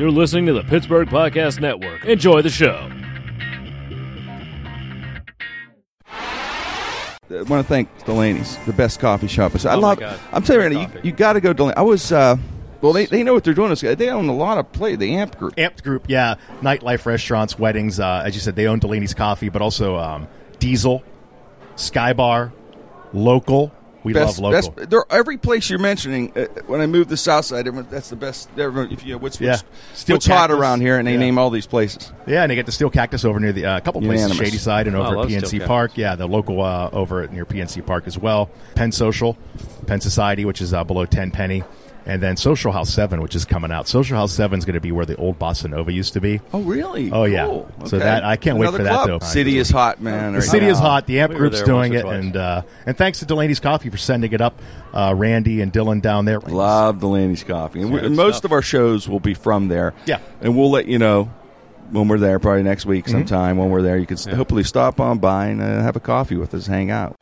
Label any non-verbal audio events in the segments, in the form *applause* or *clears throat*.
You're listening to the Pittsburgh Podcast Network. Enjoy the show. I want to thank Delaney's, the best coffee shop. I Oh, my love. God. I'm telling you, Great right now, you, you got to go Delaney. I was. Uh, well, they, they know what they're doing. They own a lot of play. The Amp Group. Amp Group, yeah, nightlife restaurants, weddings. Uh, as you said, they own Delaney's Coffee, but also um, Diesel, Sky Bar, Local. We Best, love Local. best, they're, every place you're mentioning. Uh, when I moved to South Side, everyone, that's the best. Everyone, if you know what's Yeah. what's, what's hot around here, and they Yeah. name all these places. Yeah, and they get the Steel Cactus over near the uh, couple places, Unanimous. Shady Side and Oh, over love at PNC Park. Yeah, the local uh, over at near PNC Park as well. Penn Social, Penn Society, which is uh, below ten penny, and then Social House Seven, which is coming out. Social House Seven is going to be where the old Bossa Nova used to be. Oh, really? Oh, yeah. Cool. So Okay. that- I can't wait Another for that, club. though. City is hot, man. The right city now. is hot. The Amp We Group's doing it, and uh, and thanks to Delaney's Coffee for sending it up. Uh, Randy and Dylan down there. Love Delaney's coffee, and we, Good most stuff. of our shows will be from there. Yeah. and we'll let you know when we're there. Probably next week, Mm-hmm. sometime when we're there. You can s hopefully stop on by and uh, have a coffee with us, hang out.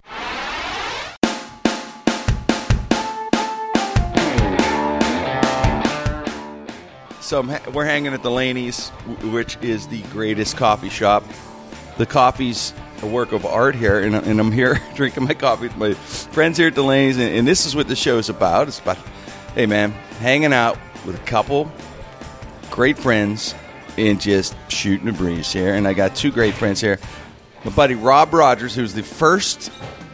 So ha- we're hanging at Delaney's, w- which is the greatest coffee shop. The coffee's a work of art here, and, and I'm here *laughs* drinking my coffee with my friends here at Delaney's, and, and this is what the show is about. It's about, hey man, hanging out with a couple great friends and just shooting a breeze here. And I got two great friends here. My buddy Rob Rogers, who's the first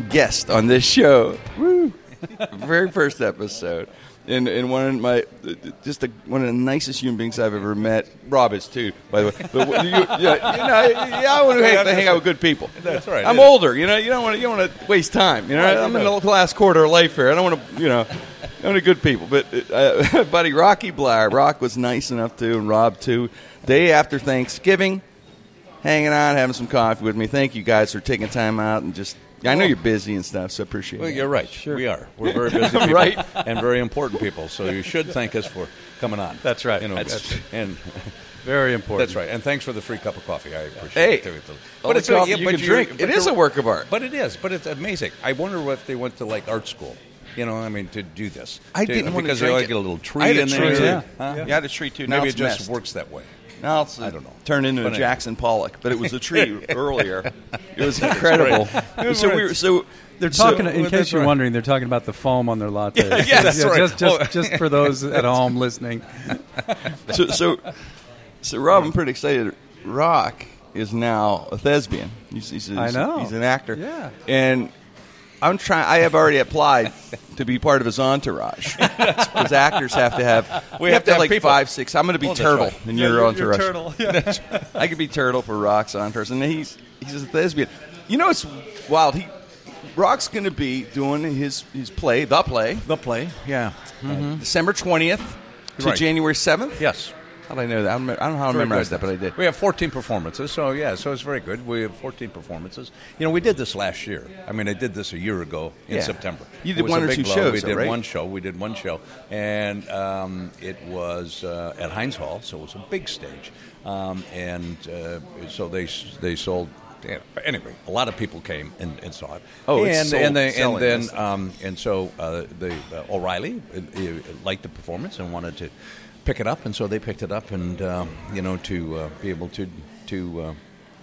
guest on this show. Woo! *laughs* Very first episode. And, and one of my just a, one of the nicest human beings I've ever met. Rob is too, by the way. But you, yeah, you know, yeah, I want to hang, hang out with good people. That's right. I'm older, you know. You don't want to you don't want to waste time. You know, Right, I'm in the last quarter of life here. I don't want to, you know. I want to good people, but uh, *laughs* buddy Rocky Bleier, Rock was nice enough to, and Rob too. Day after Thanksgiving, hanging out, having some coffee with me. Thank you guys for taking time out and just. I know you're busy and stuff, so I appreciate Well, it. you're right. Sure. We are. We're very busy *laughs* people Right. and very important people. So you should thank us for coming on. That's right. You know, That's- and *laughs* Very important. that's right. And thanks for the free cup of coffee. I appreciate Hey, it. too. all the coffee you can you're- drink. but It is a work of art. But it is. But it's amazing. I wonder if they went to like art school. You know, I mean, to do this. I To- didn't want to because drink they like it. get a little tree I had a in tree, there. too. Yeah. Huh? You had a tree too. Now Maybe it just messed. works that way. Now it's I don't know. Turned into But a. Jackson Pollock, but it was a tree *laughs* earlier. *laughs* It was incredible. *laughs* so we were so They're so- talking. in well, case you're right. wondering, they're talking about the foam on their lattes. yeah, that's right. Just, just, Oh. just for those at home listening. so so so Rob, I'm pretty excited. Rock is now a thespian. He's, he's, I know. He's an actor. Yeah. and I'm trying. I have already applied to be part of his entourage because actors have to have. We have, to have, like people. five, six. I'm going to be Oh, that's turtle right. in your entourage. Yeah. *laughs* I could be turtle for Rock's entourage, and he's he's a thespian. You know, it's wild. He Rock's going to be doing his his play, the play, The play, yeah. Uh, December 20th to Right. January 7th. Yes. How did I know that? I don't know how I Very memorized good. that, but I did. We have 14 performances, so yeah, so it's very good. We have 14 performances. You know, we did this last year. I mean, I did this a year ago in Yeah. September. You did one or two blow. shows, We did right? one show. We did one show, and um, it was uh, at Heinz Hall, so it was a big stage. Um, and uh, so they they sold. yeah, Anyway, a lot of people came and, and saw it. Oh, it's and sold- and, they, and then um, and so uh, the uh, O'Reilly uh, liked the performance and wanted to pick it up, and so they picked it up, and um, you know to uh, be able to to uh,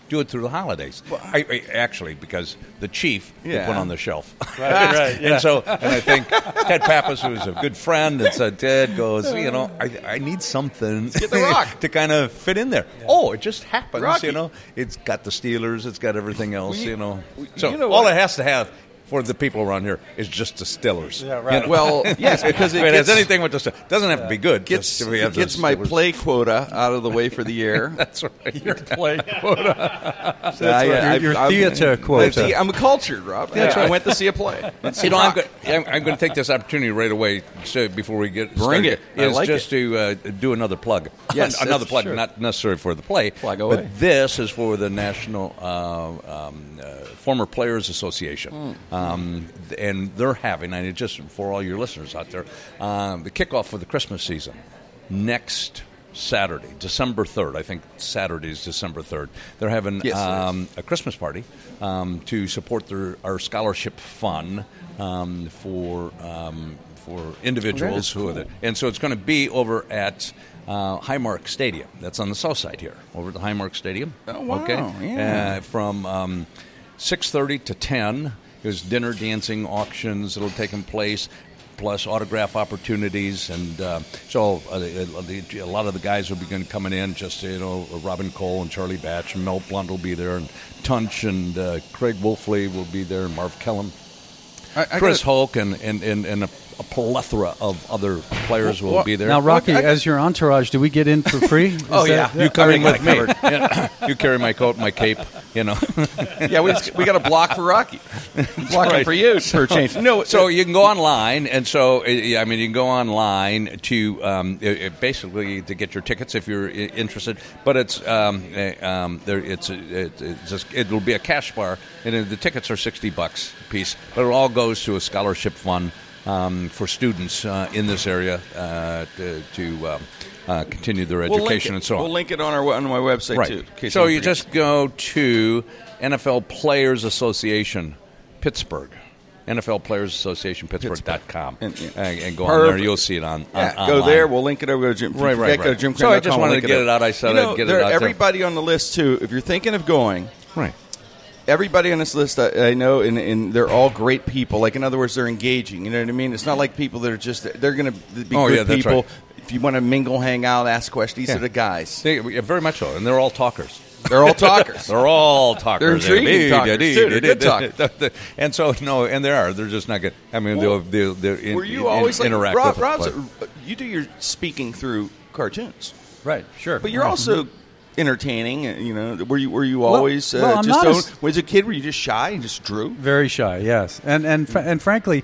do it through the holidays. I, I, actually, because the chief they Yeah. put on the shelf, *laughs* Right, right, yeah. and so and I think Ted Pappas, who's a good friend, and so Ted goes, you know, I, I need something get the rock. *laughs* to kind of fit in there. Oh, it just happens, Rocky. you know. It's got the Steelers, it's got everything else, Well, you- you know. well, So you know all it has to have for the people around here is just distillers. Yeah, right. Well, *laughs* yes, because it If it has gets, anything with the doesn't have to be good. gets, just if it gets my play quota out of the way for the year. *laughs* That's right. Your play *laughs* quota. So I- right. Your- your I'm- theater I'm- quota. I'm, I'm a cultured, Rob. That's I, I went to see a play. Let's You know, I'm rock. going, I'm, I'm going to take this opportunity right away so before we get Bring started, it. I like just to uh, do another plug. Yes, another plug, sure. not necessarily for the play. Plug away. But this is for the National uh, um, uh, Former Players Association, Hmm. Um, and they're having, and just for all your listeners out there, um, the kickoff for the Christmas season next. Saturday, December 3rd. I think Saturday is December 3rd. They're having Yes, um, a Christmas party um, to support their our scholarship fund um, for um, for individuals who are there. And so it's going to be over at uh, Highmark Stadium. That's on the south side here, over at the Highmark Stadium. Oh, wow, Okay, yeah. uh, from um, six thirty to ten. There's dinner, dancing, auctions that'll take place. Plus autograph opportunities, and uh, so uh, the- a lot of the guys will be going coming in. Just you know, Robin Cole and Charlie Batch and Mel Blount will be there, and Tunch and uh, Craig Wolfley will be there, and Marv Kellum. I, I Chris gotta- Hulk and, and, and, and a, a plethora of other players will Well, be there. Now, Rocky, Look, I- as your entourage, do we get in for free? *laughs* Is Oh, that- yeah. you come in with me. Yeah. *laughs* you carry my coat, my cape. You know. *laughs* yeah, we, we got a block for Rocky. Blocking right. for you for change. No, So you can go online, and so uh, yeah, I mean, you can go online to um, uh, uh, basically to get your tickets if you're interested. But it's um, um, there. It's a, it, it's just, it'll be a cash bar, and the tickets are sixty bucks a piece. But it all goes to a scholarship fund um, for students uh, in this area uh, to, to um, uh, continue their we'll education and so on. We'll link it on our on my website Right. too. So you just go to NFL Players Association Pittsburgh. NFL Players Association Pittsburgh.com and, And- yeah. and go on there. You'll see it on, Yeah, on go online. there. We'll link it over to Jim. Right, right, right. Jim So I just wanted to get it out. I said you know, I'd get it there- out there. Everybody on the list too. If you're thinking of going, Right. Everybody on this list I, I know, and, and they're all great people. Like in other words, they're engaging. You know what I mean? It's not like people that are just they're going to be Oh, good yeah, people. right. If you want to mingle, hang out, ask questions, these Yeah. are the guys. They, very much so, and they're all talkers. They're all talkers. *laughs* They're all talkers. They're intriguing talkers, too. They're good talkers. *laughs* And so no, and they are. They're just not good. I mean, Well, they'll, they'll, they'll in, Were you in- always like interact Rob? Rob's, but- you do your speaking through cartoons, Right, sure. but you're Right. also entertaining. uh, You know, were you were you always uh, well, I'm just not own, as- was a kid? Were you just shy and just drew? Very shy, yes. And and fr- and frankly,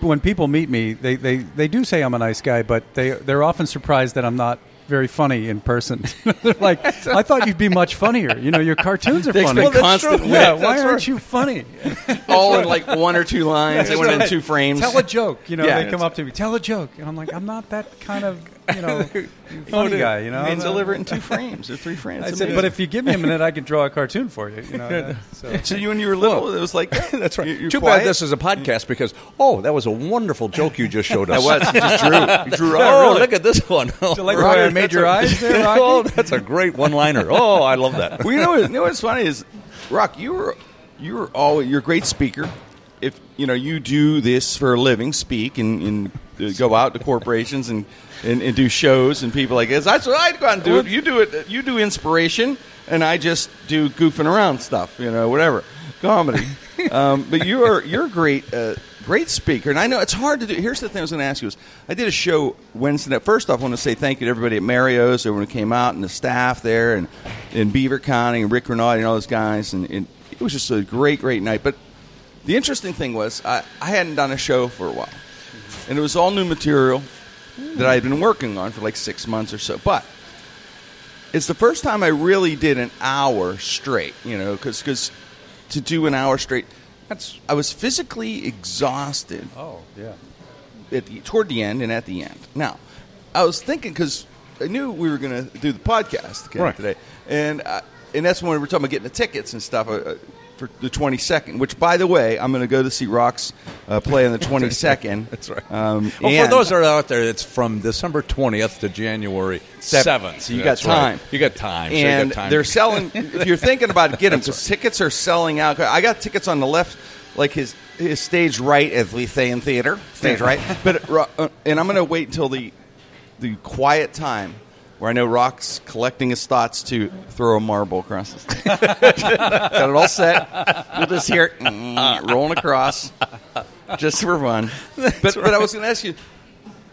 when people meet me, they, they, they do say I'm a nice guy, but they they're often surprised that I'm not very funny in person. *laughs* They're like, I thought you'd be much funnier. You know, your cartoons are They funny. expect constant wit. Yeah, That's why aren't you funny? *laughs* All in like one or two lines. they went in two frames. Tell a joke. You know, Yeah, they come up to me, tell a joke, and I'm like, I'm not that kind of you know *laughs* funny guy. You know, and deliver it in two frames or three frames. I said, but if you give me a minute, I can draw a cartoon for you. You know, that- so. *laughs* so you when you were little, it was like. *laughs* That's right. You- you're Too quiet? bad this is a podcast because oh, that was a wonderful joke you just showed us. I was. You just drew. You drew. Oh, really? look at this one. You like the way I made your a- eyes there, Rocky? oh, that's a great one-liner. Oh, I love that. Well, you know, what- you know what's funny is, Rock, you were you were always you're a great speaker. If you know you do this for a living, speak and, and uh, go out to corporations and, and, and do shows and people like this. That's what I'd go out and do. You do it. You do inspiration, and I just do goofing around stuff. You know, whatever comedy. *laughs* um, but you are you're a great. Uh, Great speaker, and I know it's hard to do. Here's the thing I was going to ask you: is I did a show Wednesday night. First off, I want to say thank you to everybody at Mario's, everyone who came out, and the staff there, and in Beaver County, and Rick Renati, and all those guys, and, and it was just a great, great night. But the interesting thing was, I, I hadn't done a show for a while, and it was all new material that I had been working on for like six months or so. But it's the first time I really did an hour straight, you know, because to do an hour straight, That's I was physically exhausted Oh, yeah. at the, toward the end and at the end. Now, I was thinking because I knew we were going to do the podcast again Right. today, and uh, and that's when we were talking about getting the tickets and stuff. Uh, uh, for the 22nd, which, by the way, I'm going to go to see Rocks uh, play on the *laughs* 22nd. That's right. Um, well, for those that are out there, it's from December 20th to January 7th. So you That's got right. time. You got time. So you and got time. they're selling. *laughs* if you're thinking about it, get them because tickets are selling out. I got tickets on the left, like his his stage right, as we say in theater, stage right. But uh, and I'm going to wait until the the quiet time where I know Rock's collecting his thoughts to throw a marble across *laughs* got it all set. We'll just hear it mm, rolling across, just for fun. But but I was going to ask you.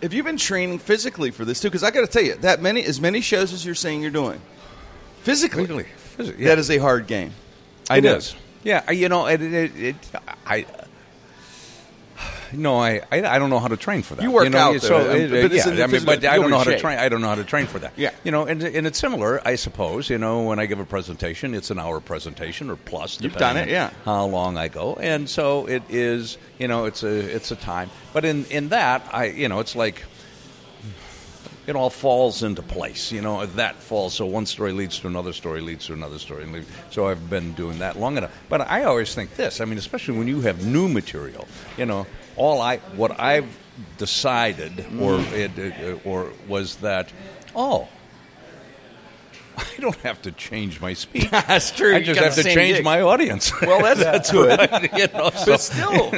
Have you been training physically for this too? Because I got to tell you, that many as many shows as you're saying you're doing, physically, Legally. Phys- yeah. that is a hard game. I It know. is. Yeah, you know, it, it, it, I. No, I, I I don't know how to train for that. You work know, out, so though, it- but yeah, I mean, but I don't know how in to train. I don't know how to train for that. Yeah. you know, and and it's similar, I suppose. You know, when I give a presentation, it's an hour presentation or plus. You've done it, yeah. How long I go, and so it is. You know, it's a it's a time. But in in that, I you know, it's like it all falls into place. You know, that falls. So one story leads to another story, leads to another story. So I've been doing that long enough. But I always think this. I mean, especially when you have new material. You know, all I what I've decided, or it, or was that, oh, *laughs* I don't have to change my speech. *laughs* That's true. I just have to change gig. my audience. *laughs* Well, that's that's good. you know, so- But still,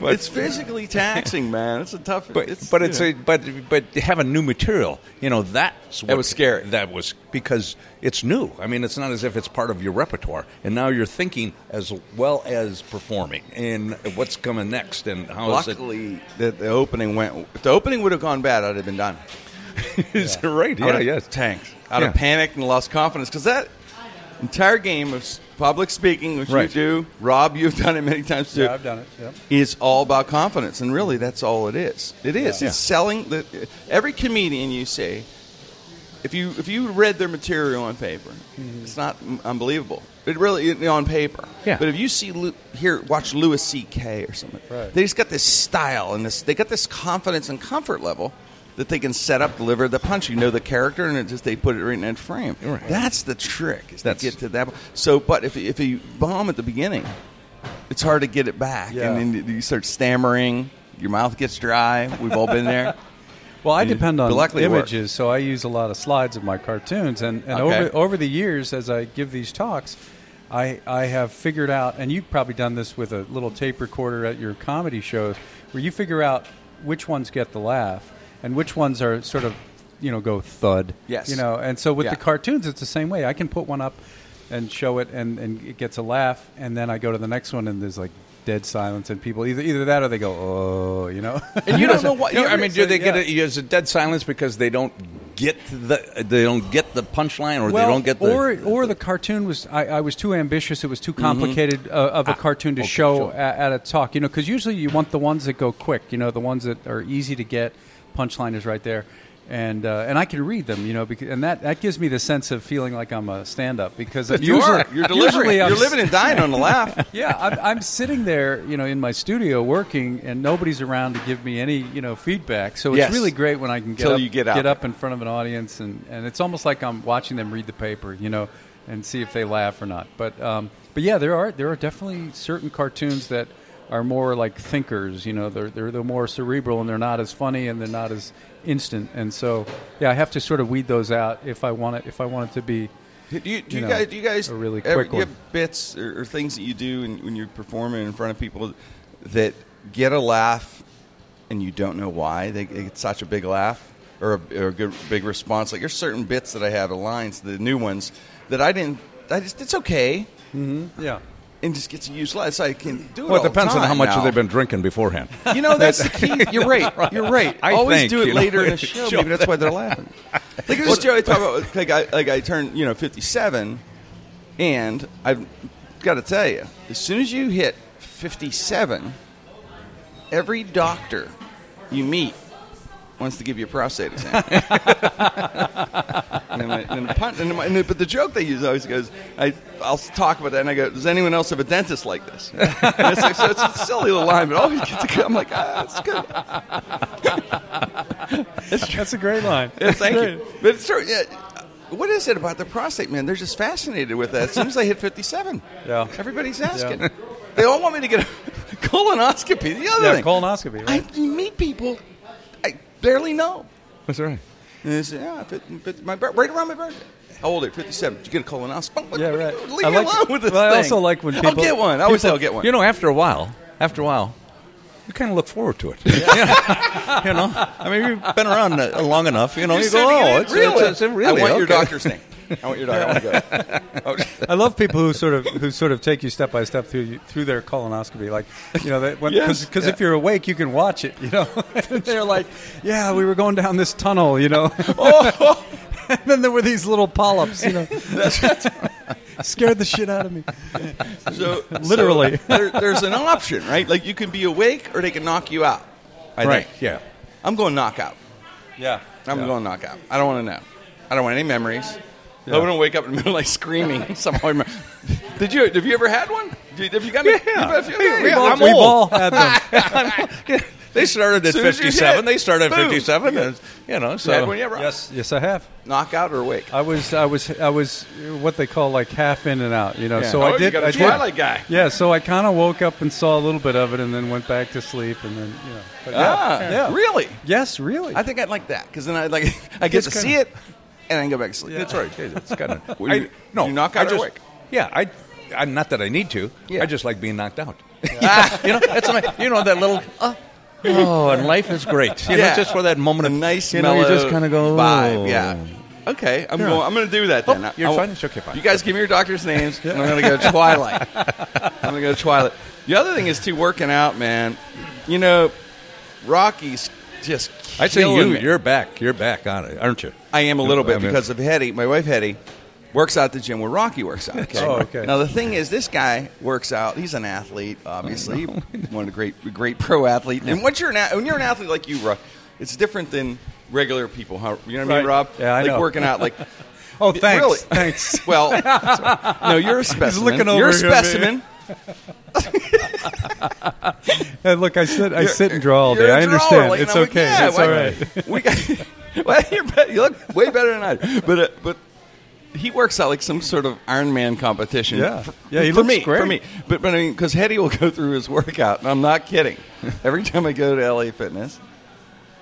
but, it's physically taxing, man. It's a tough. but it's, but it's a but but having new material, you know, that's what, was scary. That was because it's new. I mean, it's not as if it's part of your repertoire, and now you're thinking as well as performing and what's coming next and how is it. Luckily, the, the opening went. If the opening would have gone bad, I'd have been done. Is it right? Yeah, yes. tanked out Yeah. of panic and lost confidence because that entire game of public speaking, which Right. you do, Rob, you've done it many times too. Yeah, I've done it. Yep. is all about confidence, and really, that's all it is. It is. Yeah. It's selling. The, every comedian you see, if you if you read their material on paper, mm-hmm. it's not unbelievable. It really you on paper. Yeah. But if you see here, watch Louis C.K. or something, Right. they just got this style and this. They got this confidence and comfort level. That they can set up, deliver the punch. You know the character, and it just they put it right in that frame. Right. That's the trick. Is That's- to get to that. So, but if if you bomb at the beginning, it's hard to get it back, Yeah. and then you start stammering. Your mouth gets dry. We've all been there. *laughs* Well, I depend on images, so I use a lot of slides of my cartoons, and, and Okay. over over the years, as I give these talks, I I have figured out, and you've probably done this with a little tape recorder at your comedy shows, where you figure out which ones get the laugh and which ones are sort of you know go thud. Yes. You know, and so with Yeah. the cartoons, it's the same way. I can put one up and show it, and, and it gets a laugh, and then I go to the next one, and there's like dead silence, and people either either that or they go oh, you know. *laughs* And you don't know what. *laughs* You know, I mean, do they get yeah. it? Is it dead silence because they don't get the they don't get the punchline or well, they don't get the or or the cartoon was I, I was too ambitious. It was too complicated uh, of a cartoon to okay, show sure. at, at a talk. You know, because usually you want the ones that go quick. You know, the ones that are easy to get. Punchline is right there. And uh, and I can read them, you know, because, and that, that gives me the sense of feeling like I'm a stand-up because You usually are. You're delivering. You're living and dying on the laugh. *laughs* yeah, I'm, I'm sitting there, you know, in my studio working, and nobody's around to give me any, you know, feedback. So it's Yes. really great when I can get Till up, you get up in front of an audience, and, and it's almost like I'm watching them read the paper, you know, and see if they laugh or not. But um, but yeah, there are there are definitely certain cartoons that are more like thinkers, you know, they're they're, they're more cerebral and they're not as funny and they're not as instant, and so yeah, I have to sort of weed those out if I want it if I want it to be. Do you, do You you, know, guys? Do you guys really ever, quick you have bits or, or things that you do in, when you're performing in front of people that get a laugh and you don't know why they get such a big laugh or a, or a good big response? Like there's certain bits that I have, the lines, the new ones that I didn't. I just it's okay mm-hmm. Yeah. And just gets used less. I can do it. well, it depends on how much now. they've been drinking beforehand. You know, that's the *laughs* key. You're right. You're right. I Always think, do it you know, later in the *laughs* show. Maybe that's why they're laughing. Like this I talk about, like I, like I turned, you know, 57, and I've got to tell you, as soon as you hit 57, every doctor you meet wants to give you a prostate exam. *laughs* and then, I, and the pun, and my, and the, but the joke they use always goes, I, I'll talk about that, and I go, does anyone else have a dentist like this? *laughs* And it's, like, so it's a silly little line, but it always gets to I'm like, ah, that's good. *laughs* That's a great line. Yeah, thank you. But it's true. Yeah, what is it about the prostate, man? They're just fascinated with that. As soon as I hit 57, Yeah. everybody's asking. They all want me to get a colonoscopy. The other Yeah, thing, colonoscopy, right? I meet people barely know. That's right. And they say, yeah, fit, fit, my, bir- right around my birthday. How old are you? 57. Did you get a colonoscopy? Yeah, right. *laughs* Leave I me like- alone with this well, I also like when I'll people- get one. I always say I'll get one. You know, after a while, after a while, you kind of look forward to it. Yeah. *laughs* you know, I mean, you've been around uh, long enough. You know, you go, oh, it's, really? it's, it's really I want your doctor's name. I want your doctor. I want to go. *laughs* I love people who sort of who sort of take you step by step through through their colonoscopy, like you know, because Yes. because if you're awake, you can watch it. You know, *laughs* they're like, yeah, we were going down this tunnel, you know, oh, *laughs* and then there were these little polyps, you know, scared the shit out of me. so Literally. so there, there's an option, right? Like you can be awake, or they can knock you out. I Right, think. yeah. I'm going knockout. Yeah, I'm Yeah. going knockout. I don't want to know. I don't want any memories. I don't want to wake up in the middle like screaming. *laughs* Somehow, I'm- *laughs* did you? Have you ever had one? Did- Have you got? Yeah. You, have you, Yeah, yeah, yeah, I'm We've old. all *laughs* had them. they started at Soon as you 57. They started at boom. 57. You and, you know, so Yeah, when you ever- Yes, yes, I have. knockout or awake. I was, I was, I was what they call like half in and out. You know, Yeah. so Oh, I you did. got a I did- Twilight guy. Yeah, so I kind of woke up and saw a little bit of it, and then went back to sleep, and then you know. But yeah, Ah, yeah. really? Yes, really. I think I'd like that because then I like I get to kinda- see it and then go back to sleep. That's right. It's kind of. Would you- no, you knock I out or just, awake? Yeah, I. I'm not that I need to. Yeah. I just like being knocked out. *laughs* you know, that's my, you know that little. Uh, oh, and life is great. You Yeah. know, just for that moment a of nice, You know, you mellow just kind of go vibe. oh. Yeah. Okay, I'm Yeah. going. I'm going to do that then. Oh, you're I- fine. It's okay, fine. You guys give me your doctor's names, *laughs* and I'm going to go to *laughs* Twilight. I'm going to go to Twilight. The other thing is too working out, man. You know, Rocky's just. I say killing you. me. You're back. You're back on it, aren't you? I am a little bit I mean- because of Hetty. My wife Hetty works out at the gym where Rocky works out. Okay? Oh, okay. Now the thing is, this guy works out. He's an athlete, obviously, *laughs* one of the great, great pro athlete. And once you're an when you're an athlete like you, Rob, it's different than regular people. How you know what I mean, Right. Rob? Yeah, I like know. working out like. *laughs* *laughs* oh, thanks. Really? Thanks. Well, no, you're a specimen. looking over you're a here at me. specimen. Hey, look, I sit, I You're- sit and draw all day. I understand. like, it's I'm like, okay. yeah, it's all right. We got, *laughs* well, better, you look way better than I. do. But uh, but he works out like some sort of Iron Man competition. Yeah. For- Yeah, he for looks me. great. For me, but but I mean, because Hetty will go through his workout, and I'm not kidding. *laughs* Every time I go to LA Fitness.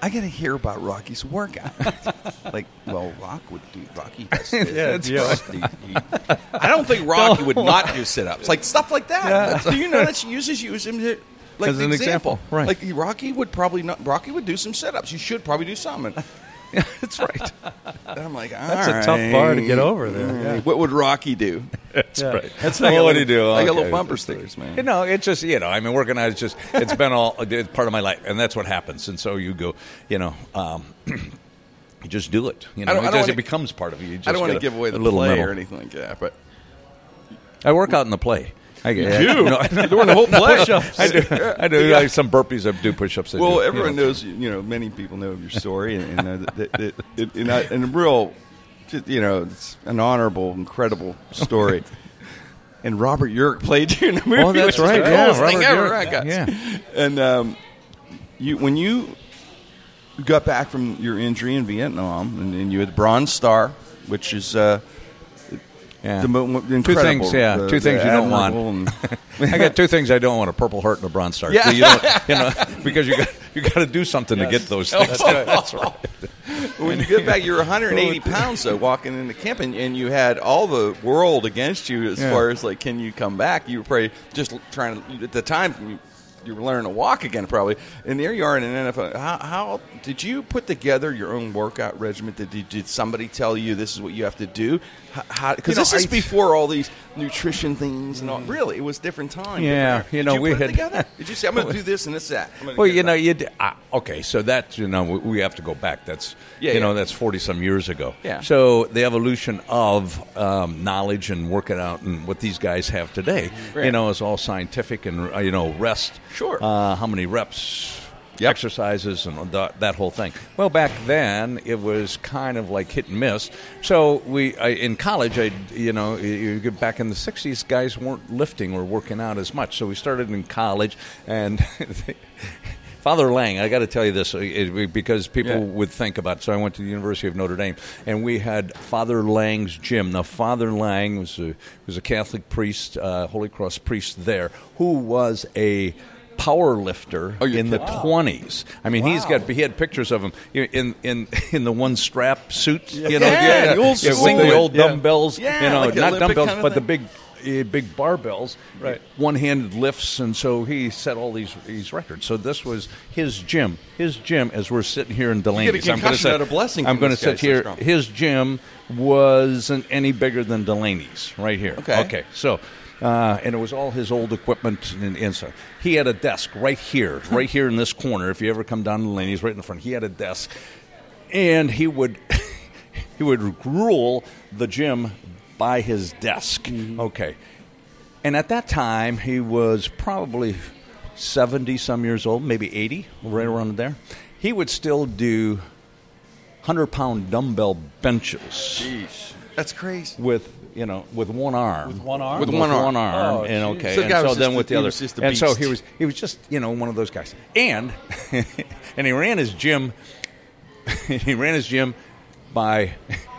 I got to hear about Rocky's workout. *laughs* like, well, Rock would do. Rocky does this. Yeah, yeah. right. He- he- I don't think Rocky would not do sit-ups, like stuff like that. Do you know that she uses use him to, like As an example. example, right. Like Rocky would probably not. Rocky would do some sit-ups. You should probably do some. And, *laughs* That's right. and I'm like, That's a tough right. bar to get over there, All right. yeah. What would Rocky do? *laughs* That's Yeah. right. That's Well, like what do little- you do? Like a Okay. little bumper stickers, man. You know, it's just you know, I mean, working out is just it's been all *laughs* it's part of my life, and that's what happens. And so you go, you know, um, *clears throat* you just do it. You know, I don't- I it, don't just, wanna- it becomes part of you. you just I don't want to gotta- give away the a little play mental. or anything like that, but I work out in the play. I you do. *laughs* you know, You're doing the whole *laughs* play. I do. *laughs* I do like some burpees. I do push-ups. I Well, do, you everyone know. knows, you know, many people know of your story, and, and, uh, that, that, that, and, I- and a real, just, you know, it's an honorable, incredible story. and Robert Urich played you in the movie. Oh, that's right, yeah, coolest thing ever. Urich, right, yeah. And um, you, when you got back from your injury in Vietnam, and, and you had the Bronze Star, which is uh, Yeah. the. Two things, yeah. the- two things you don't want. and- *laughs* I got two things I don't want: a Purple Heart and a Bronze Star. Yeah. You, you know, *laughs* because you got you got to do something to get those oh, things. *laughs* That's right. when you get back, you're 180 pounds though, walking into camp, and, and you had all the world against you as Yeah. far as like, can you come back? You were probably just trying to at the time. You, were learning to walk again, probably. And there you are in an NFL. How, how did you put together your own workout regimen? Did, did, did somebody tell you this is what you have to do? Because You know, this is I- before all these nutrition things and all. Really, it was different time. Yeah, different you Did know, you we put it had- together. *laughs* Did you say I'm going to do this and this that? Well, you know, you uh, okay. So that you know, we, we have to go back. That's Yeah, you know, that's forty some years ago. Yeah. So the evolution of um, knowledge and working out and what these guys have today, Right. you know, is all scientific and uh, you know, rest. Sure. Uh, how many reps? Yep. Exercises and that, that whole thing. Well, back then it was kind of like hit and miss. So we I, in college, I you know, you- get back in the '60s, guys weren't lifting or working out as much. So we started in college, and *laughs* Father Lange, I got to tell you this it- because people Yeah. would think about. It. So I went to the University of Notre Dame, and we had Father Lange's gym. Now, Father Lange was a was a Catholic priest, uh, Holy Cross priest there, who was a power lifter Oh, in the twenties. I mean, he's got he had pictures of him in in in the one strap suit. You know, Yeah, the old yeah, with the old dumbbells. Yeah, you know, like not dumbbells, kind of but the big uh, big barbells, Right. one-handed lifts, and so he set all these these records. So this was his gym. His gym, as we're sitting here in Delaney. get a concussion out of blessing I'm going to sit here. strong. His gym wasn't any bigger than Delaney's, right here. Okay. Okay. So. Uh, and it was all his old equipment and, and so he had a desk right here, right here in this corner. If you ever come down to Delaney's, right in the front, he had a desk, and he would *laughs* he would rule the gym by his desk. Okay. And at that time, he was probably 70 some years old, maybe 80, right around there. He would still do 100 pound dumbbell benches. That's crazy. with you know with one arm With one arm? With one arm. one arm Oh, and okay So the and so then with the he other was just a and so he was he was just you know one of those guys and *laughs* and he ran his gym *laughs* he ran his gym by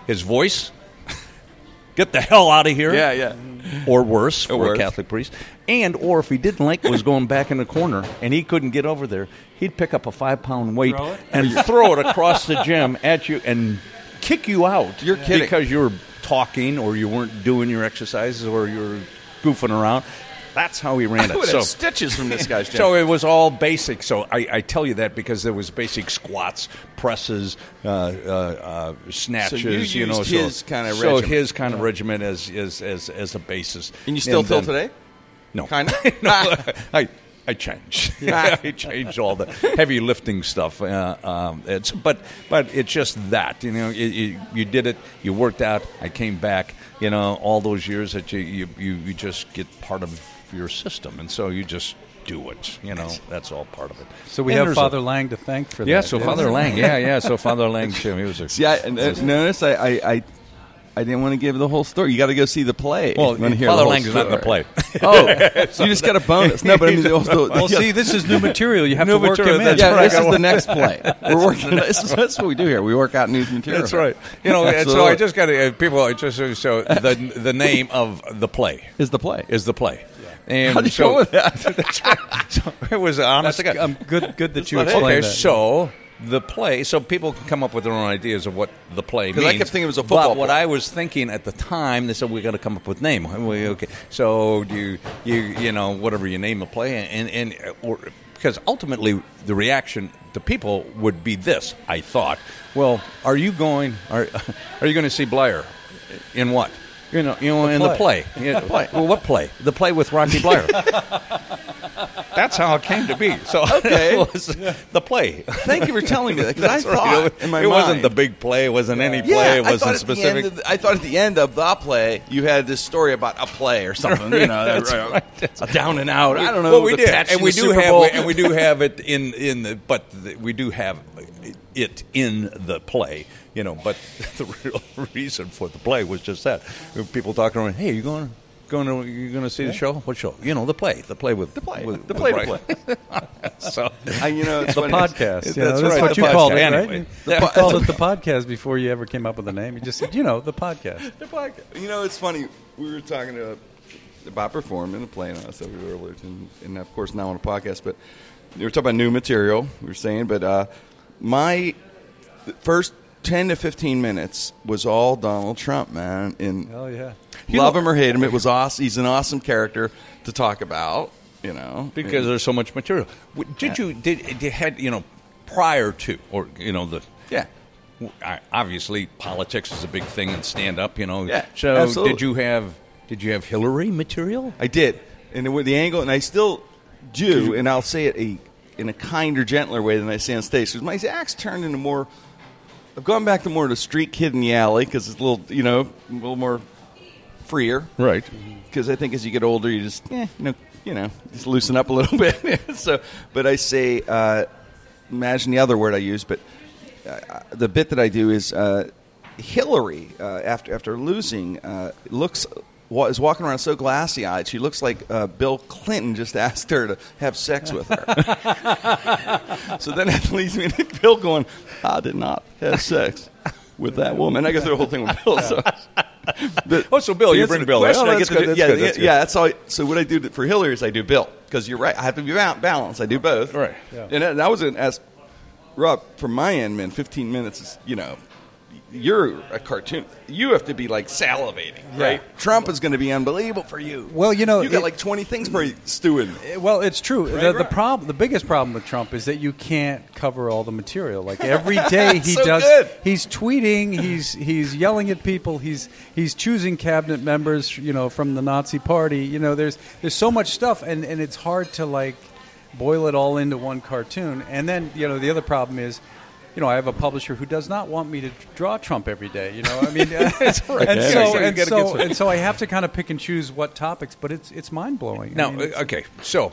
his voice *laughs* get the hell out of here Yeah, yeah. Mm-hmm. or worse for worse. a Catholic priest. And or if he didn't like what was going back in the corner and he couldn't get over there, he'd pick up a five pound weight Throw and throw it across the gym at you and kick you out. You're kidding. because you were talking or you weren't doing your exercises or you were goofing around. That's how he ran it. So, stitches from this guy's *laughs* gym. so it was all basic. So I, I tell you that because there was basic squats, presses, uh, uh, uh, snatches. you know, used so, his kind of so regimen. his kind of regimen as as as, as a basis. and you still till then- today? No, Kind of. *laughs* no, *laughs* I I changed. *laughs* *laughs* I changed all the heavy lifting stuff. Uh, um, it's but but it's just that you know you, you, you did it. You worked out. I came back. You know all those years that you you, you, you just get part of your system, and so you just do it. You know that's all part of it. So we And have there's a- Father Lange to thank for that. yeah, so Father Lange, yeah, yeah. So Father Lange too. He was a *laughs* See, I and, uh, notice I, I, I, I didn't want to give the whole story. You got to go see the play. well. you hear Father the whole Lange is not in the play. *laughs* Oh, you *laughs* just got a bonus. No, but I mean, also, *laughs* Well, see, this is new material. You have New to work material, in. yeah, right. this is the next play. We're working. This is that's what we do here. We work out new material. That's right. You know, and so I just got to uh, people. I just so the the name of the play is the play. is the play. And How you so, go with that? So it was honest. That's, um, good, good that you explained okay, that. so the play, so people can come up with their own ideas of what the play means. I kept thinking it was a football But what. I was thinking at the time, they said we got to come up with name. Okay, so do you, you you know whatever you name a play, and and or, because ultimately the reaction to people would be this. I thought, well, are you going? Are *laughs* are you going to see Bleier in what? You know, you know, in the play. Yeah, Well, what play? The play with Rocky Bleier. *laughs* That's how it came to be. So *laughs* Okay. *laughs* it was the play. Thank you for telling me that because I That's right. thought it, in my it wasn't the big play. It wasn't any play. Yeah, it wasn't at specific. The I thought at the end of the play you had this story about a play or something. You know, That's uh, right. a down and out. I don't know. Well, we the did, and we do have, Bowl. and we do have it in in the, but the, we do have it in the play. You know, but *laughs* the real reason for the play was just that people talking around. Hey, you going? Going to you going to see the show? What show? You know, the play, the play with the play. with, The with play *laughs* so *laughs* I, you know, it's The podcast. That's you know, that's right, what the you called it, Anyway. right? Yeah. You called it the podcast before you ever came up with a name. You just said, you know, the podcast. The podcast. You know, it's funny. We were talking to, about performing and playing on stuff we were earlier, and, and of course now on a podcast. But we were talking about new material. We were saying, but uh, my first ten to fifteen minutes was all Donald Trump, man. And Oh yeah. love him or hate him, it was awesome. He's an awesome character to talk about. You know, because there's so much material. Did you did, did had you know prior to or you know the yeah. I- obviously politics is a big thing and stand up you know Yeah, so absolutely. did you have did you have Hillary material I did, and with the angle, and I still do, and I'll say it a, in a kinder, gentler way than I say on stage. Because my act's turned into more. I've gone back to more of the street kid in the alley because it's a little, you know, a little more freer. right Because I think as you get older, you just, eh, you know, you know, just loosen up a little *laughs* bit. so, but I say, uh, imagine the other word I use, but uh, the bit that I do is uh, Hillary uh, after after losing uh, looks is walking around so glassy eyed. She looks like uh, Bill Clinton just *laughs* asked her to have sex with her. *laughs* so then that leads me to Bill going, "I did not have sex with that woman." I through the whole thing with Bill. So. *laughs* But Oh, so Bill, to you bring Bill question, Oh, I that's get good, do- yeah, good, yeah, that's yeah, that's all. I- so what I do for Hillary is I do Bill because you're right. I have to be balanced. I do both. Right. And that, was an as Rob from my end, man. Fifteen minutes is you know. You're a cartoon. You have to be like salivating, right? Trump is going to be unbelievable for you. Well, you know, you got it- like twenty things for stewing. Well, it's true. the the right. problem, the biggest problem with Trump is that you can't cover all the material. Like every *laughs* day he So does, good. he's tweeting, he's he's yelling at people, he's he's choosing cabinet members, you know, from the Nazi Party. You know, there's there's so much stuff, and and it's hard to like boil it all into one cartoon. And then you know the other problem is. You know, I have a publisher who does not want me to draw Trump every day. You know, I mean, *laughs* and Yeah, so and so and so I have to kind of pick and choose what topics. But it's it's mind blowing. now uh, okay so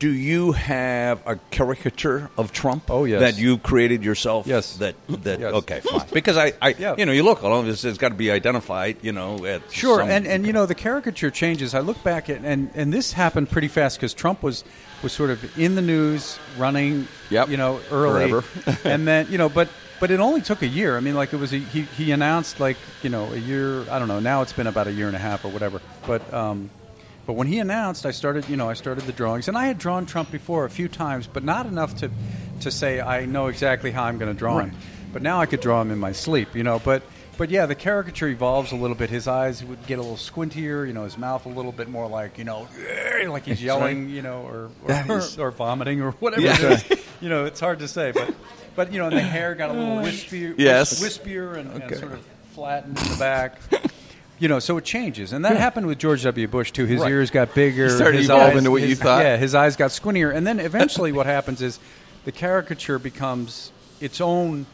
Do you have a caricature of Trump? Oh, yes. that you created yourself. Yes. that that Yes. okay, fine. Because I, I Yeah. you know, you look all of this has got to be identified. You know, at Sure, some- and, and you know the caricature changes. I look back at and and this happened pretty fast because Trump was was sort of in the news, running, Yep. you know, early, *laughs* and then you know, but but it only took a year. I mean, like it was a, he he announced like you know a year. I don't know. Now it's been about a year and a half or whatever. But um, but when he announced, I started you know I started the drawings, and I had drawn Trump before a few times, but not enough to to say I know exactly how I'm going to draw him. But now I could draw him in my sleep, you know. But but yeah, the caricature evolves a little bit. His eyes would get a little squintier, you know. His mouth a little bit more like you know, like he's yelling, you know, or or, is- *laughs* or vomiting or whatever. Yeah. *laughs* you know, it's hard to say, but but you know, and the hair got a little mm. wispier, Yes. wispier, and, and sort of flattened in the back. *laughs* You know, so it changes, and that happened with George W. Bush too. His Right. ears got bigger. He started his evolving eyes, to what you thought. Yeah, his eyes got squintier, and then eventually, what happens is the caricature becomes its own,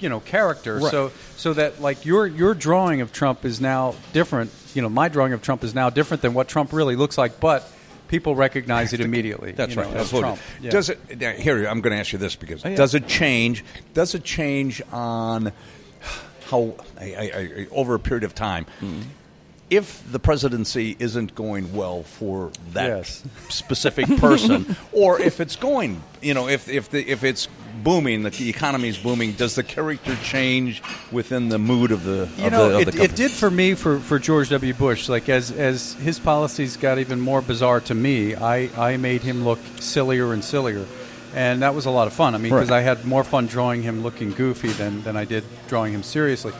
you know, character. Right. So so that like your your drawing of Trump is now different. You know, my drawing of Trump is now different than what Trump really looks like, but people recognize it *laughs* immediately. That's right. know. Trump. Yeah. Does it? now, Here, I'm going to ask you this because yeah. does it change? Does it change on how I, I, I, over a period of time? Mm-hmm. If the presidency isn't going well for that Yes. specific *laughs* person, or if it's going, you know, if if the, if it's booming, the economy is booming, does the character change within the mood of the You of know, the, it, the it did for me for, for George W. Bush. Like as as his policies got even more bizarre to me, I, I made him look sillier and sillier, and that was a lot of fun. I mean, because Right. I had more fun drawing him looking goofy than, than I did drawing him seriously.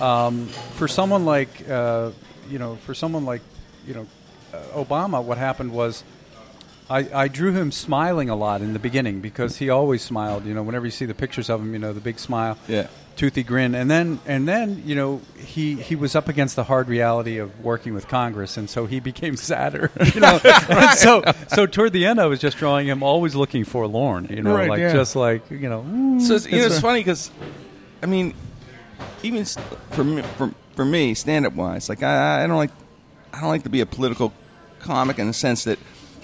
Um, for someone like uh, you know, for someone like you know, uh, Obama, what happened was. I, I drew him smiling a lot in the beginning because he always smiled. You know, whenever you see the pictures of him, you know the big smile Yeah. toothy grin and then and then you know he he was up against the hard reality of working with congress and so he *laughs* became sadder you know And *laughs* *laughs* so so toward the end i was just drawing him always looking forlorn you know Right, like yeah. just like you know mm, So it's, you know, it's funny because, I mean, even for me, for, for me, stand up wise, like I, I don't like, I don't like to be a political comic in the sense that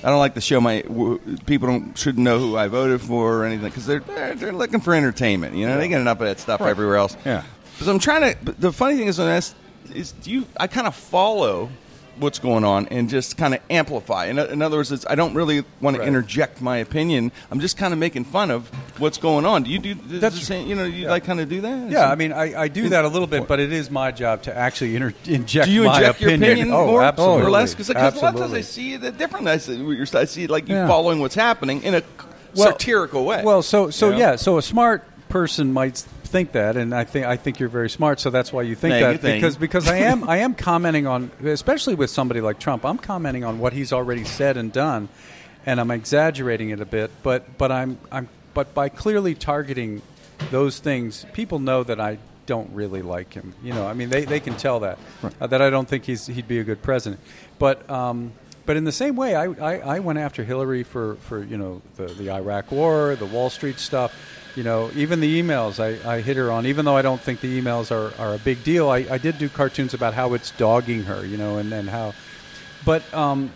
I don't like to show my w- people don't shouldn't know who I voted for or anything because they're, they're they're looking for entertainment. You know, they get enough of that stuff everywhere else. Yeah. But I'm trying to. But the funny thing is, on this, is do you? I kind of follow what's going on and just kind of amplify. In, in other words, it's, I don't really want to interject my opinion. I'm just kind of making fun of what's going on. Do you do? That's the same, you know. You yeah. like kind of do that? yeah, I mean, I, I do that a little bit, but it is my job to actually inter- inject. Do you my inject your opinion oh, more absolutely. or less? Because a lot of times I see the differently. I see, I see like you Yeah. following what's happening in a Well- satirical way. Well, so so yeah, so a smart person might think that, and I think I think you're very smart, so that's why you think that you, thank because because I am *laughs* I am commenting on, especially with somebody like Trump, I'm commenting on what he's already said and done, and I'm exaggerating it a bit, but but I'm I'm but by clearly targeting those things, people know that I don't really like him. You know, I mean, they, they can tell that uh, that I don't think he's he'd be a good president. But um, but in the same way, I, I, I went after Hillary for, for you know the, the Iraq War, the Wall Street stuff. You know, even the emails I, I hit her on. Even though I don't think the emails are, are a big deal, I, I did do cartoons about how it's dogging her. You know, and, and how. But um,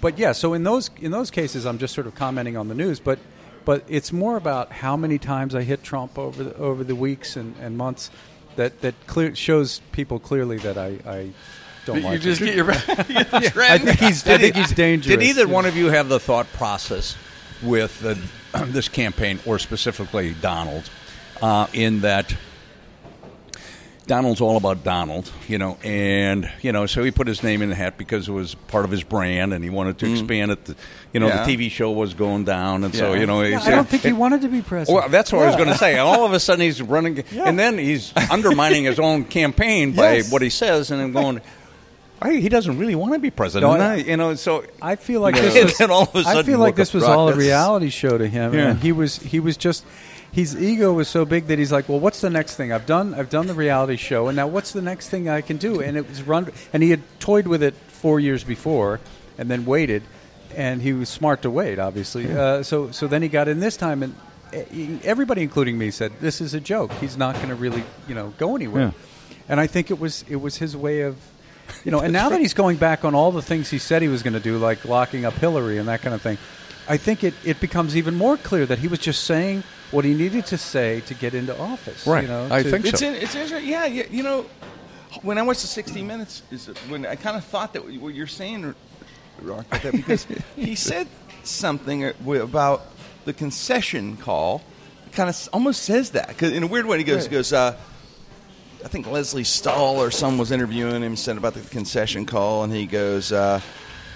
but yeah, so in those in those cases, I'm just sort of commenting on the news, but but it's more about how many times I hit Trump over the, over the weeks and, and months that that clear, shows people clearly that I, I don't you like just him. get your. *laughs* I think he's I think he's dangerous. Did either one of you have the thought process with the, *clears throat* this campaign, or specifically Donald, uh, in that Donald's all about Donald, you know, and you know, so he put his name in the hat because it was part of his brand, and he wanted to expand it. To, you know, Yeah. the TV show was going down, and so you know, Yeah, I don't think he wanted to be president. Well, that's what I was going to say. And all of a sudden, he's running, Yeah. *laughs* and then he's undermining his own campaign by Yes. what he says, and I'm going. "Hey, He doesn't really want to be president, No, I- you know. So I feel like Yeah. this *laughs* And was. then all of a I sudden feel like this up was all a reality show to him, Yeah. and he was he was just his ego was so big that he's like, well, what's the next thing? I've done I've done the reality show, and now what's the next thing I can do? And it was run, and he had toyed with it four years before, and then waited, and he was smart to wait, obviously. Uh, so so then he got in this time, and everybody, including me, said this is a joke. He's not going to really you know go anywhere. Yeah. And I think it was it was his way of You know, and now that he's going back on all the things he said he was going to do, like locking up Hillary and that kind of thing, I think it, it becomes even more clear that he was just saying what he needed to say to get into office. Right. You know, I to- think It's so. in, it's interesting. Yeah, yeah, you know, when I watched the 60 Minutes, is when I kind of thought that what you're saying, Rock, that because he *laughs* said something about the concession call. It kind of almost says that 'Cause in a weird way. He goes, he goes. Uh, I think Lesley Stahl or someone was interviewing him, said about the concession call, and he goes, uh,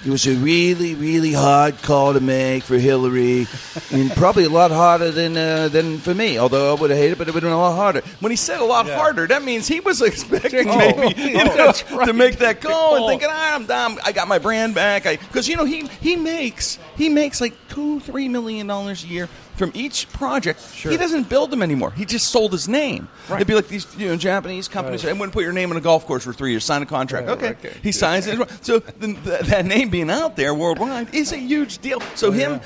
"It was a really, really hard call to make for Hillary, and probably a lot harder than uh, than for me. Although I would have hated it, but it would have been a lot harder." When he said a lot harder, that means he was expecting maybe you know, to make that call and thinking, ah, "I'm done. I got my brand back." Because you know he he makes he makes like two, three million dollars a year. From each project, he doesn't build them anymore. He just sold his name. It'd be like these, you know, Japanese companies. I wouldn't put your name on a golf course for three years. Sign a contract. okay. he signs it. So the, the, that name being out there worldwide is a huge deal. So him,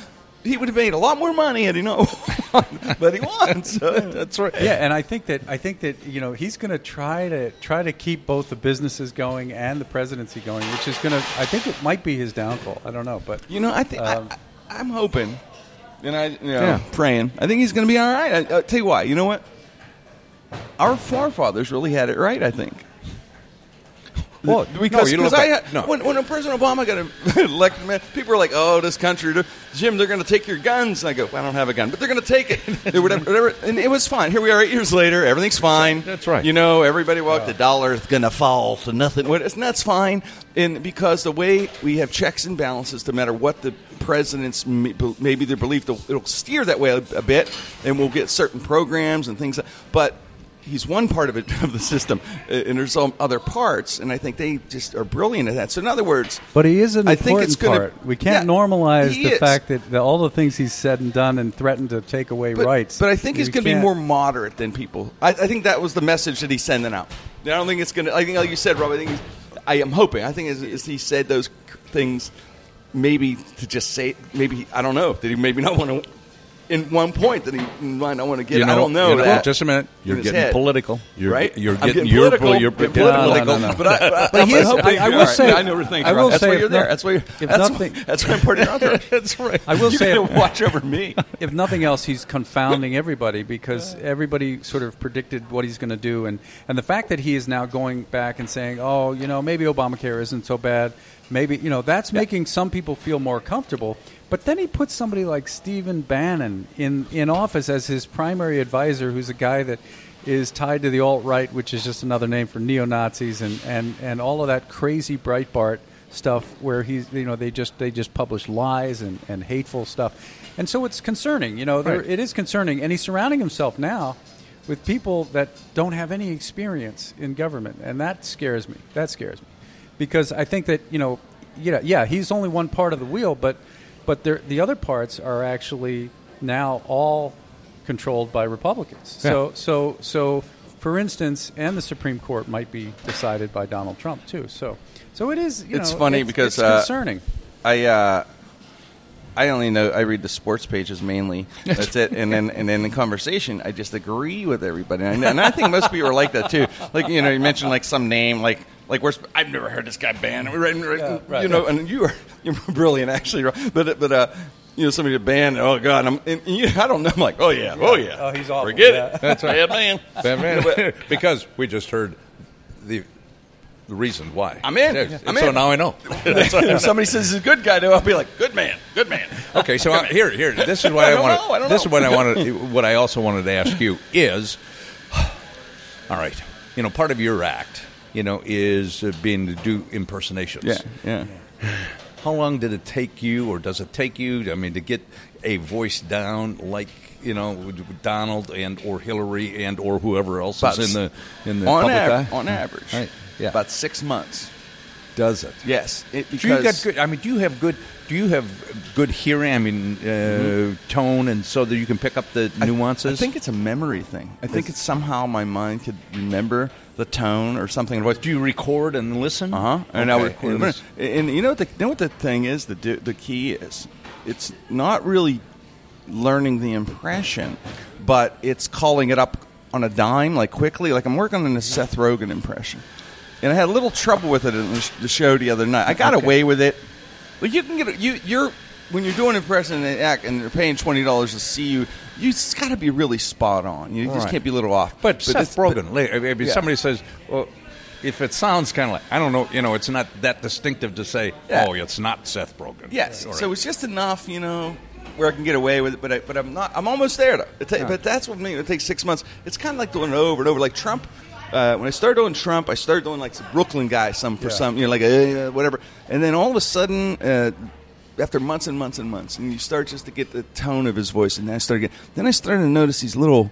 he would have made a lot more money had he not won, *laughs* but he won. So that's right. Yeah, and I think that I think that you know he's going to try to try to keep both the businesses going and the presidency going, which is going to. I think it might be his downfall. I don't know, but You know, I think Um, I, I, I'm hoping, and I, you know, Yeah. praying. I think he's going to be all right. I, I'll tell you why. You know what? Our forefathers really had it right. I think. Well, because no, I had, no. when, when President Obama got elected, man, people were like, "Oh, this country, Jim, they're going to take your guns." And I go, "I don't have a gun, but they're going to take it." Whatever, whatever. And it was fine. Here we are, eight years later. Everything's fine. That's right. You know, everybody walked. The dollar's going to fall, to nothing. And that's fine. And because the way we have checks and balances, no matter what the president's maybe their belief, it'll steer that way a, a bit, and we'll get certain programs and things. But he's one part of it *laughs* of the system, uh, and there's some other parts, and I think they just are brilliant at that. So in other words, but he is an I important think it's gonna- part. We can't Yeah, normalize the is. fact that, that all the things he's said and done and threatened to take away but, rights. But I think he's going to be more moderate than people. I, I think that was the message that he's sending out. I don't think it's going to. I think, like you said, Rob. I think he's, I am hoping. I think as, as he said those things, maybe to just say, maybe I don't know. Did he maybe not want to? In one point that he might I want to get. You I don't know you know, that. Just a minute. You're getting head. political. You're, right? You're getting, getting your political. You're Getting political. political. No, no, no. But, I, but, he hoping I- I you're will right. say- I know we're thinking. I will That's say why you're there. That's why. You're, if that's, nothing- *laughs* that's why I'm putting your entourage. *laughs* That's right. I will you say- watch over me. *laughs* if nothing else, he's confounding everybody because everybody sort of predicted what he's going to do, and and the fact that he is now going back and saying, oh, you know, maybe Obamacare isn't so bad, maybe you know, that's making some people feel more comfortable. But then he puts somebody like Stephen Bannon in in office as his primary advisor, who's a guy that is tied to the alt right, which is just another name for neo Nazis and, and, and all of that crazy Breitbart stuff where he's you know they just they just publish lies and, and hateful stuff. And so it's concerning you know Right. it is concerning. And he's surrounding himself now with people that don't have any experience in government. And that scares me. That scares me. Because I think that you know yeah yeah he's only one part of the wheel but but there, the other parts are actually now all controlled by Republicans. So so so for instance and the Supreme Court might be decided by Donald Trump too. So so it is you It's know, funny it's- because, it's uh, concerning. I uh, I only know I read the sports pages mainly. That's it. And then and then in conversation, I just agree with everybody. And, I- and I think most people are like that too. Like you know, you mentioned like some name like. Like where's I've never heard this guy banned. Right, right, right. you know, and you are you're brilliant actually. right? But but uh, you know, somebody banned. Oh God, I'm. And, and you, I don't know. I'm like, oh yeah, oh yeah. Oh, he's awful. Forget Yeah. it. That's right, man. Batman. *laughs* because we just heard the the reason why. I'm in. Yeah, I'm so in. now I know. *laughs* if somebody says he's a good guy, though, I'll be like, good man, good man. Okay, so I, here, here. This is what *laughs* I I, don't want. know, I don't This is what I *laughs* wanted. What I also wanted to ask you is, *sighs* all right, you know, part of your act, you know, is uh, being to do impersonations. Yeah, yeah. *sighs* How long did it take you, or does it take you? I mean, to get a voice down like you know Donald and or Hillary and or whoever else About is in the in the on, public av- eye? on average, Right, yeah. about six months. Does it? Yes, it, Do you got good? I mean, do you have good? Do you have good hearing? I mean, uh, tone, and so that you can pick up the nuances. I think it's a memory thing. I think it's somehow my mind could remember the tone or something. Do you record and listen? Uh huh. And I Okay. would record. And And, and you know what the you know what the thing is. The the key is it's not really learning the impression, but it's calling it up on a dime, like quickly. Like I'm working on a Seth Rogen impression. And I had a little trouble with it in the sh- the show the other night. I got away with it. But you can get it- you you're when you're doing an impression and act, and they're paying twenty dollars to see you. You just got to be really spot on. You just Right. can't be a little off. But, Seth it's- Rogen, like, Yeah. somebody says, well, if it sounds kind of like, I don't know, you know, it's not that distinctive to say, Yeah. oh, it's not Seth Rogen. Yes. Or- So it's just enough, you know, where I can get away with it. But I, but I'm not. I'm almost there. Though. It ta- But that's what me. It takes six months. It's kind of like doing it over and over. Like Trump. Uh, when I started doing Trump, I started doing like some Brooklyn guy, some for Yeah. some, you know, like uh, whatever. And then all of a sudden, uh, after months and months and months, and you start just to get the tone of his voice, and then I started get, then I started to notice these little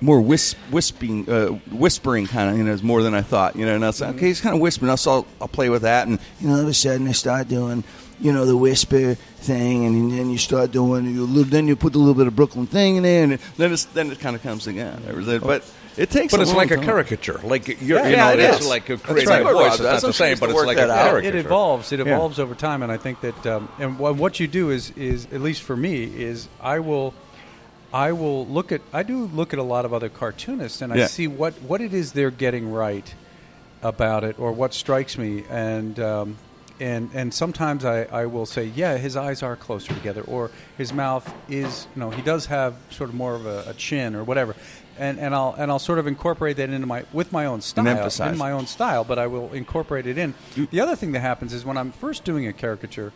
more whis- whispering, uh, whispering kind of, you know, is more than I thought, you know. And I was like, okay, he's kind of whispering. I saw, I'll play with that, and you know, all of a sudden I start doing, you know, the whisper thing, and then you start doing, you little, then you put a little bit of Brooklyn thing in there, and then it's, then it kind of comes together. But it takes, But a it's long like a caricature. Like, you're, Yeah, you yeah, know, it it's is. like a That's creative right. voice. Rob It's not the same, used but it's like that a caricature. It evolves. It Yeah. evolves over time, and I think that, um, and what you do is, is at least for me, is I will, I will look at, I do look at a lot of other cartoonists, and I Yeah. see what what it is they're getting right about it, or what strikes me, and um, and and sometimes I, I will say, yeah, his eyes are closer together, or his mouth is, you know, he does have sort of more of a, a chin or whatever. And, and I'll and I'll sort of incorporate that into my with my own style in my own style, but I will incorporate it in. The other thing that happens is when I'm first doing a caricature,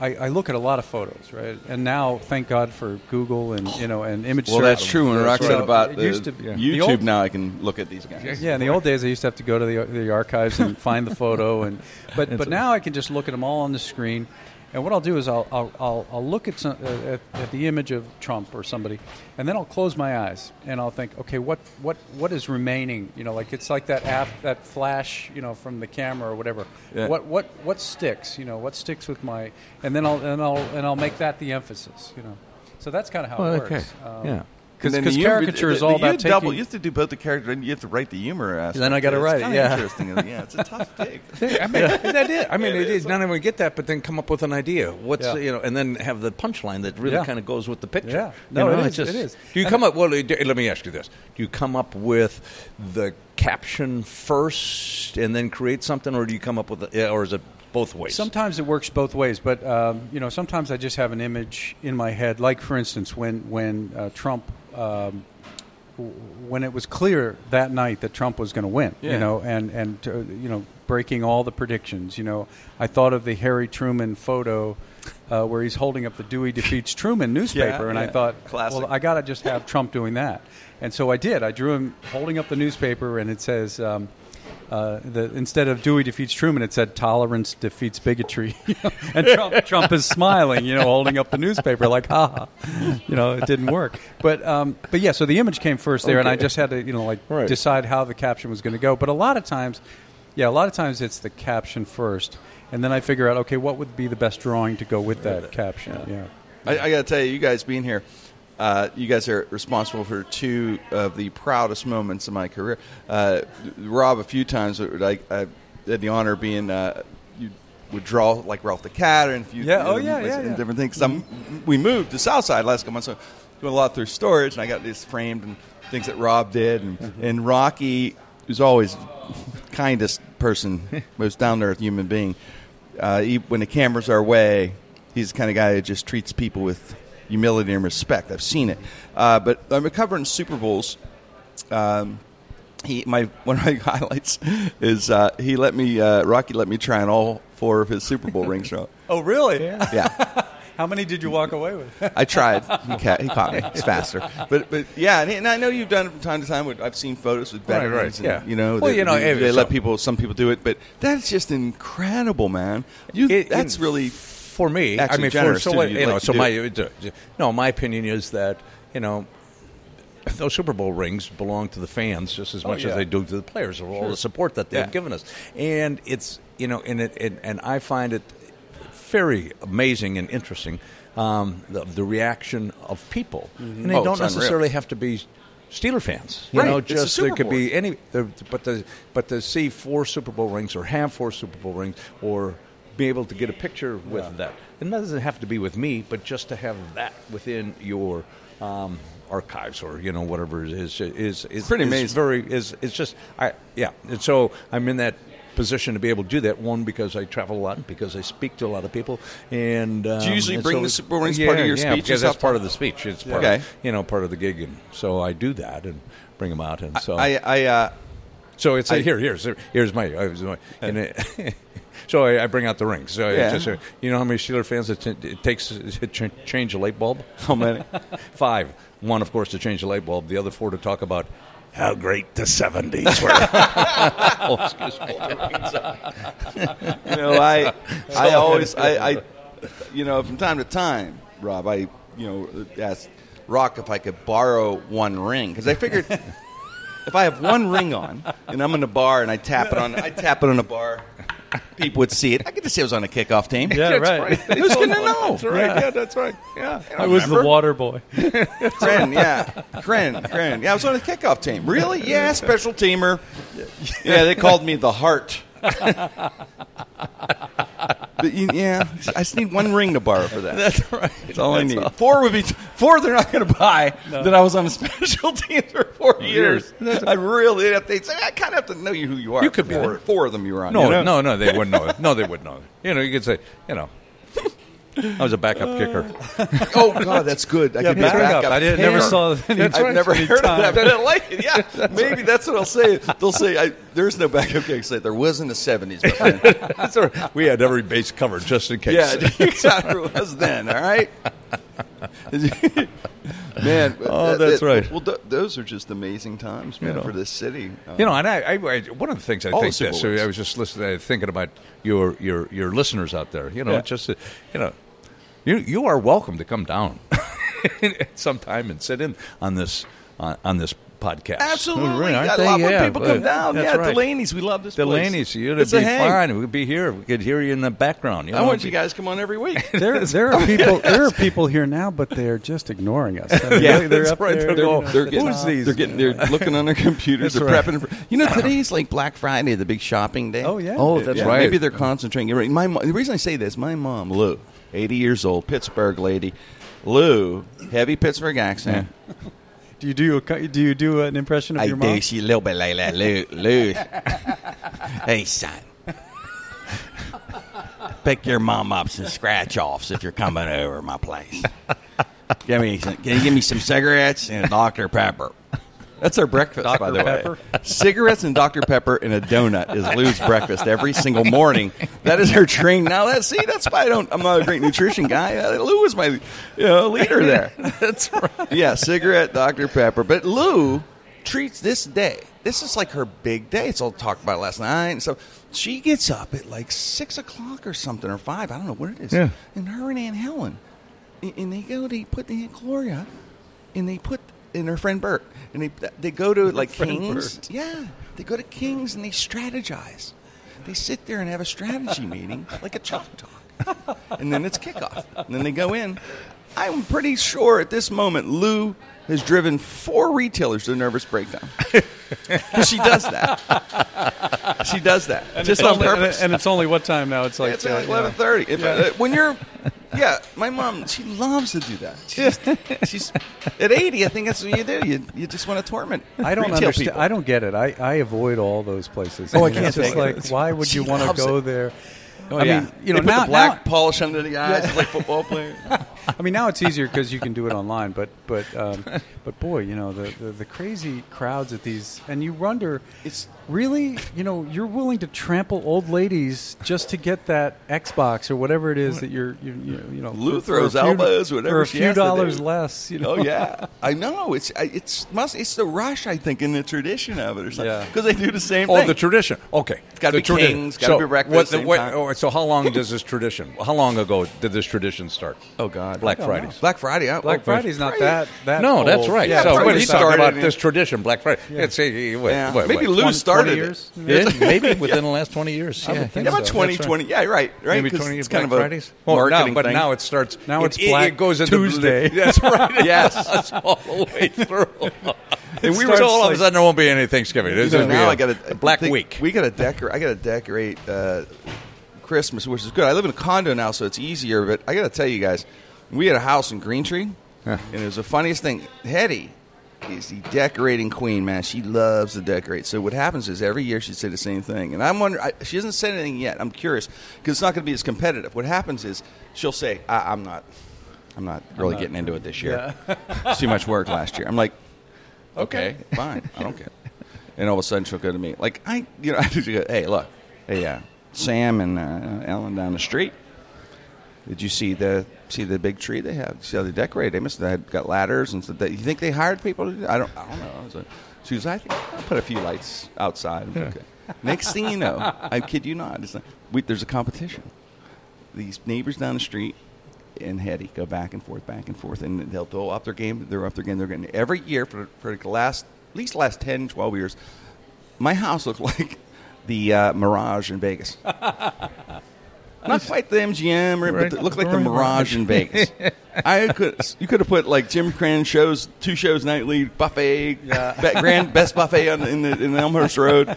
I, I look at a lot of photos, right? And now, thank God for Google and you know and image Well, search. that's true. When Rock So said about the used to- yeah. YouTube, old- now I can look at these guys. yeah, in the old days, I used to have to go to the, the archives and find the photo, and but *laughs* but now I can just look at them all on the screen. And what I'll do is I'll I'll, I'll, I'll look at, some, uh, at at the image of Trump or somebody, and then I'll close my eyes and I'll think, okay, what what what is remaining? You know, like it's like that af- that flash, you know, from the camera or whatever. Yeah. What what what sticks? You know, what sticks with my? And then I'll and I'll and I'll make that the emphasis. You know, so that's kind of how Well, it okay. works. Um, Yeah. Because And then the humor- caricature is all the- you about double. taking. You have to do both the character and you have to write the humor aspect. Then I gotta write it, yeah. interesting. yeah, it's a tough *laughs* gig. I mean, that is. I mean, *laughs* it is. Not everyone get that, but then come up with an idea. What's you know, and then have the punchline that really kind of goes with the picture. Yeah. No, it it's is, it is. Do you come up? Well, let me ask you this: Do you come up with the caption first and then create something, or do you come up with, a, or is it both ways? Sometimes it works both ways, but um, you know, sometimes I just have an image in my head. Like for instance, when when uh, Trump, um, when it was clear that night that Trump was going to win, Yeah. you know, and and uh, you know, breaking all the predictions. You know, I thought of the Harry Truman photo. Uh, where he's holding up the Dewey defeats Truman *laughs* newspaper, Yeah, and I thought, Classic. well, I got to just have Trump doing that, and so I did. I drew him holding up the newspaper, and it says, um, uh, the, instead of Dewey defeats Truman, it said tolerance defeats bigotry. *laughs* You know, and Trump, *laughs* Trump is smiling, you know, holding up the newspaper like, ha, ha. you know, it didn't work. But, um, but yeah, so the image came first there, and I just had to, you know, like Right. decide how the caption was going to go. But a lot of times, yeah, a lot of times it's the caption first, and then I figure out, okay, what would be the best drawing to go with that caption? Yeah. I, I got to tell you, you guys being here, uh, you guys are responsible for two of the proudest moments of my career. Uh, Rob, a few times, I, I had the honor of being. Uh, you would draw like Ralph the Cat and a few Yeah, oh, you yeah, yeah, yeah. different things. We moved to Southside last couple months, so doing a lot through storage, and I got this framed and things that Rob did, and, Mm-hmm. and Rocky was always *laughs* kindest person, most down to earth human being. Uh, he, when the cameras are away, he's the kind of guy that just treats people with humility and respect. I've seen it. Uh, but I'm covering Super Bowls. Um, he my *laughs* one of my highlights is uh, he let me uh, Rocky let me try on all four of his Super Bowl rings. *laughs* Oh, really? yeah, *laughs* How many did you walk away with? I tried. He, ca- he caught me. It's faster. But but yeah, and, and I know you've done it from time to time. With, I've seen photos with Right, veterans. right, and, yeah. You know, Well, they, you know, they, they so- let people. Some people do it, but that's just incredible, man. You It- that's it- really for me. I actually mean, for, so what, You'd you know, so my no, my opinion is that you know those Super Bowl rings belong to the fans just as much yeah. as they do to the players or all the support that they've Yeah. given us, and it's you know, and it, and, and I find it very amazing and interesting um, the, the reaction of people, and they Oh, don't it's unreal. necessarily have to be. Steeler fans, you Right, know, just there could Bowl. be any, but to but to see four Super Bowl rings or have four Super Bowl rings or be able to get a picture with that, and that doesn't have to be with me, but just to have that within your um, archives or you know whatever it is is is Pretty is amazing. Very is it's just I yeah. And so I'm in that position to be able to do that. One because I travel a lot, because I speak to a lot of people, and um, Do you usually and bring so the it's- yeah, part of your yeah, speech because that's part of the speech. It's part Okay. of, you know part of the gig, and so I do that and bring them out, and so I, I uh, so it's I- here. Here's here's my. I was my and it, *laughs* so I, I bring out the rings. So Yeah. just, uh, you know how many Steeler fans it, t- it takes to ch- change a light bulb? *laughs* how many? *laughs* Five. One, of course, to change the light bulb. The other four to talk about how great the seventies were. *laughs* oh, excuse me. you know, I, I always, I, I, you know, from time to time, Rob, I, you know, asked Rock if I could borrow one ring because I figured if I have one ring on and I'm in a bar and I tap it on, I tap it on a bar, people would see it. I get to say I was on a kickoff team. Yeah, That's right. Who's gonna know? That's right. Yeah, that's right. Yeah. I was the water boy. *laughs* Krenn, yeah, Krenn, Krenn. Yeah, I was on a kickoff team. Really? Yeah, special teamer. *laughs* Yeah, they called me the Heart. *laughs* But you- yeah, I just need one ring to borrow for that. That's right. That's all I need. Four would be four. They're not going to buy that I was on a *laughs* special team for four oh, years. I really have to say I kind of have to know you who you are. You could be four, there. four of them you were on. No, you know? no, no. They wouldn't know. it. No, they wouldn't know. it. You know, you could say, you know, I was a backup uh. kicker. *laughs* Oh God, that's good. I Yeah, could be a backup. backup. I didn't never kicker. saw any. I've never any heard of time. that, but I like it. Yeah, *laughs* maybe that's what I'll say. They'll say I, there's no backup kicker. Say there was in the '70s, my friend. That's all right. We had every base covered just in case. Yeah, *laughs* exactly. It was then. All right. *laughs* man. *laughs* Oh, that- that's that- right. Well, th- those are just amazing times, man, You know. for this city. Uh, You know, and I, I, I one of the things I think this. Wings. I was just listening, uh, thinking about your your your listeners out there. You know, Yeah. just uh, you know, you you are welcome to come down *laughs* sometime and sit in on this on, on this podcast. Absolutely. Right, aren't I they? love when Yeah, people come down. that's Yeah, right. Delaney's. We love this place. Delaney's, you'd It's be a hang. fine. We'd be here. We could hear you in the background. You I want it'd you guys to come on every week. *laughs* There, there are people. There are people here now, but they're just ignoring us. I mean, Yeah, they- they're that's up right. there. They're you going- know, They're at the getting. They're getting. They're looking on their computers. they're That's prepping. For, you know, today's like Black Friday, the big shopping day. Oh yeah. Oh, that's right. Maybe they're concentrating. You're right. My mo- the reason I say this, my mom Lou, 80 years old, Pittsburgh lady. Lou, heavy Pittsburgh accent. Do you do a, do you do an impression of I your mom? I do. She a little bit like that. Lou, Lou. *laughs* hey, son. Pick your mom up some scratch offs if you're coming over my place. Give me some, can you give me some cigarettes and a Dr. Pepper? That's our breakfast, by the Pepper? way. *laughs* Cigarettes and Dr. Pepper and a donut is Lou's breakfast every single morning. That is her train. Now that see, that's why I don't. I'm not a great nutrition guy. Uh, Lou was my you know, leader *laughs* there. That's right. Yeah, cigarette, Dr. Pepper. But Lou treats this day. This is like her big day. It's all talked about last night. So she gets up at like six o'clock or something or five. I don't know what it is. Yeah. And her and Aunt Helen, and they go. They put the Aunt Gloria, and they put and her friend Bert, and they they go to like Kings. Bert. Yeah, they go to Kings and they strategize. They sit there and have a strategy meeting *laughs* like a chalk talk, and then it's kickoff. And then they go in. I'm pretty sure at this moment Lou has driven four retailers to a nervous breakdown. *laughs* she does that. She does that And just it's on only- purpose. And it's only what time now? It's like it's uh, like you know. eleven thirty. uh, When you're, yeah, my mom, she loves to do that. She's, she's at eighty. I think that's what you do. You you just want to torment. I don't understand. people. I don't get it. I, I avoid all those places. Oh, I mean, can't It's just take it. like, why would you want to go it. there? Oh, I yeah. mean, you know, they put now, the black now- polish under the eyes like football players. *laughs* I mean, now it's easier because you can do it online. But but um, but boy, you know the, the the crazy crowds at these, and you wonder, It's- really, you know, you're willing to trample old ladies just to get that Xbox or whatever it is that you're you, you, you know. Lou for- for throws few- elbows, whatever for a few dollars less. You oh, know. Oh yeah, *laughs* I know. It's it's must it's the rush. I think in the tradition of it or something. Yeah. because they do the same Oh, thing. the tradition. Okay, It's gotta The be tradi- Kings, gotta so be breakfast, What, the- same what- time. oh, so how long does this tradition? How long ago did this tradition start? oh God, Black don't Fridays. Black Friday. oh, Black oh, Friday's not Friday. that that. No, that's right. Yeah, so probably when he's talking about this tradition, Black Friday, yeah. say, eh, eh, what, Yeah. what, Maybe what, Lou 20 started 20 it. years. *laughs* Yeah, maybe within the last twenty years. I yeah, would think Yeah, so. about 20, That's 20. Yeah, right, right. Maybe 'cause twenty years. it's kind Black of a Fridays. Well, now, but thing. now it starts. Now it's it- Black it goes into Tuesday. *laughs* That's right. *laughs* Yes. all the way through. and we were starts so all of a sudden there won't be any Thanksgiving. It's So just now be I got a Black think Week. We got to decorate. I got to decorate uh, Christmas, which is good. I live in a condo now, so it's easier. But I got to tell you guys, we had a house in Green Tree. And it was the funniest thing. Hetty is the decorating queen, man. She loves to decorate. So what happens is every year she'd say the same thing, and I'm wondering. I, she hasn't said anything yet. I'm curious because it's not going to be as competitive. What happens is she'll say, I, "I'm not, I'm not really getting into it this year. *laughs* it's too much work last year." I'm like, "Okay, fine, I don't care." And all of a sudden she'll go to me like, "I, you know, *laughs* I just go, hey, look, hey, uh, Sam and uh, Ellen down the street." Did you see the see the big tree they have? See how they decorated? They must have got ladders and stuff. You think they hired people? To do I don't. I don't know. Like, she was. I think I'll put a few lights outside. I'm Okay. Next thing you know, I kid you not, it's like, we, there's a competition. These neighbors down the street and Hetty go back and forth, back and forth, and they'll throw up their game. They're up their game. They're getting every year for for the last at least last 10, 12 years. My house looked *laughs* like the uh, Mirage in Vegas. *laughs* Not quite the MGM, Right. but it looked like the Mirage in Vegas. *laughs* I could you could have put like Jim Krenn shows, two shows nightly, buffet, be- grand best buffet on in the in Elmhurst Road,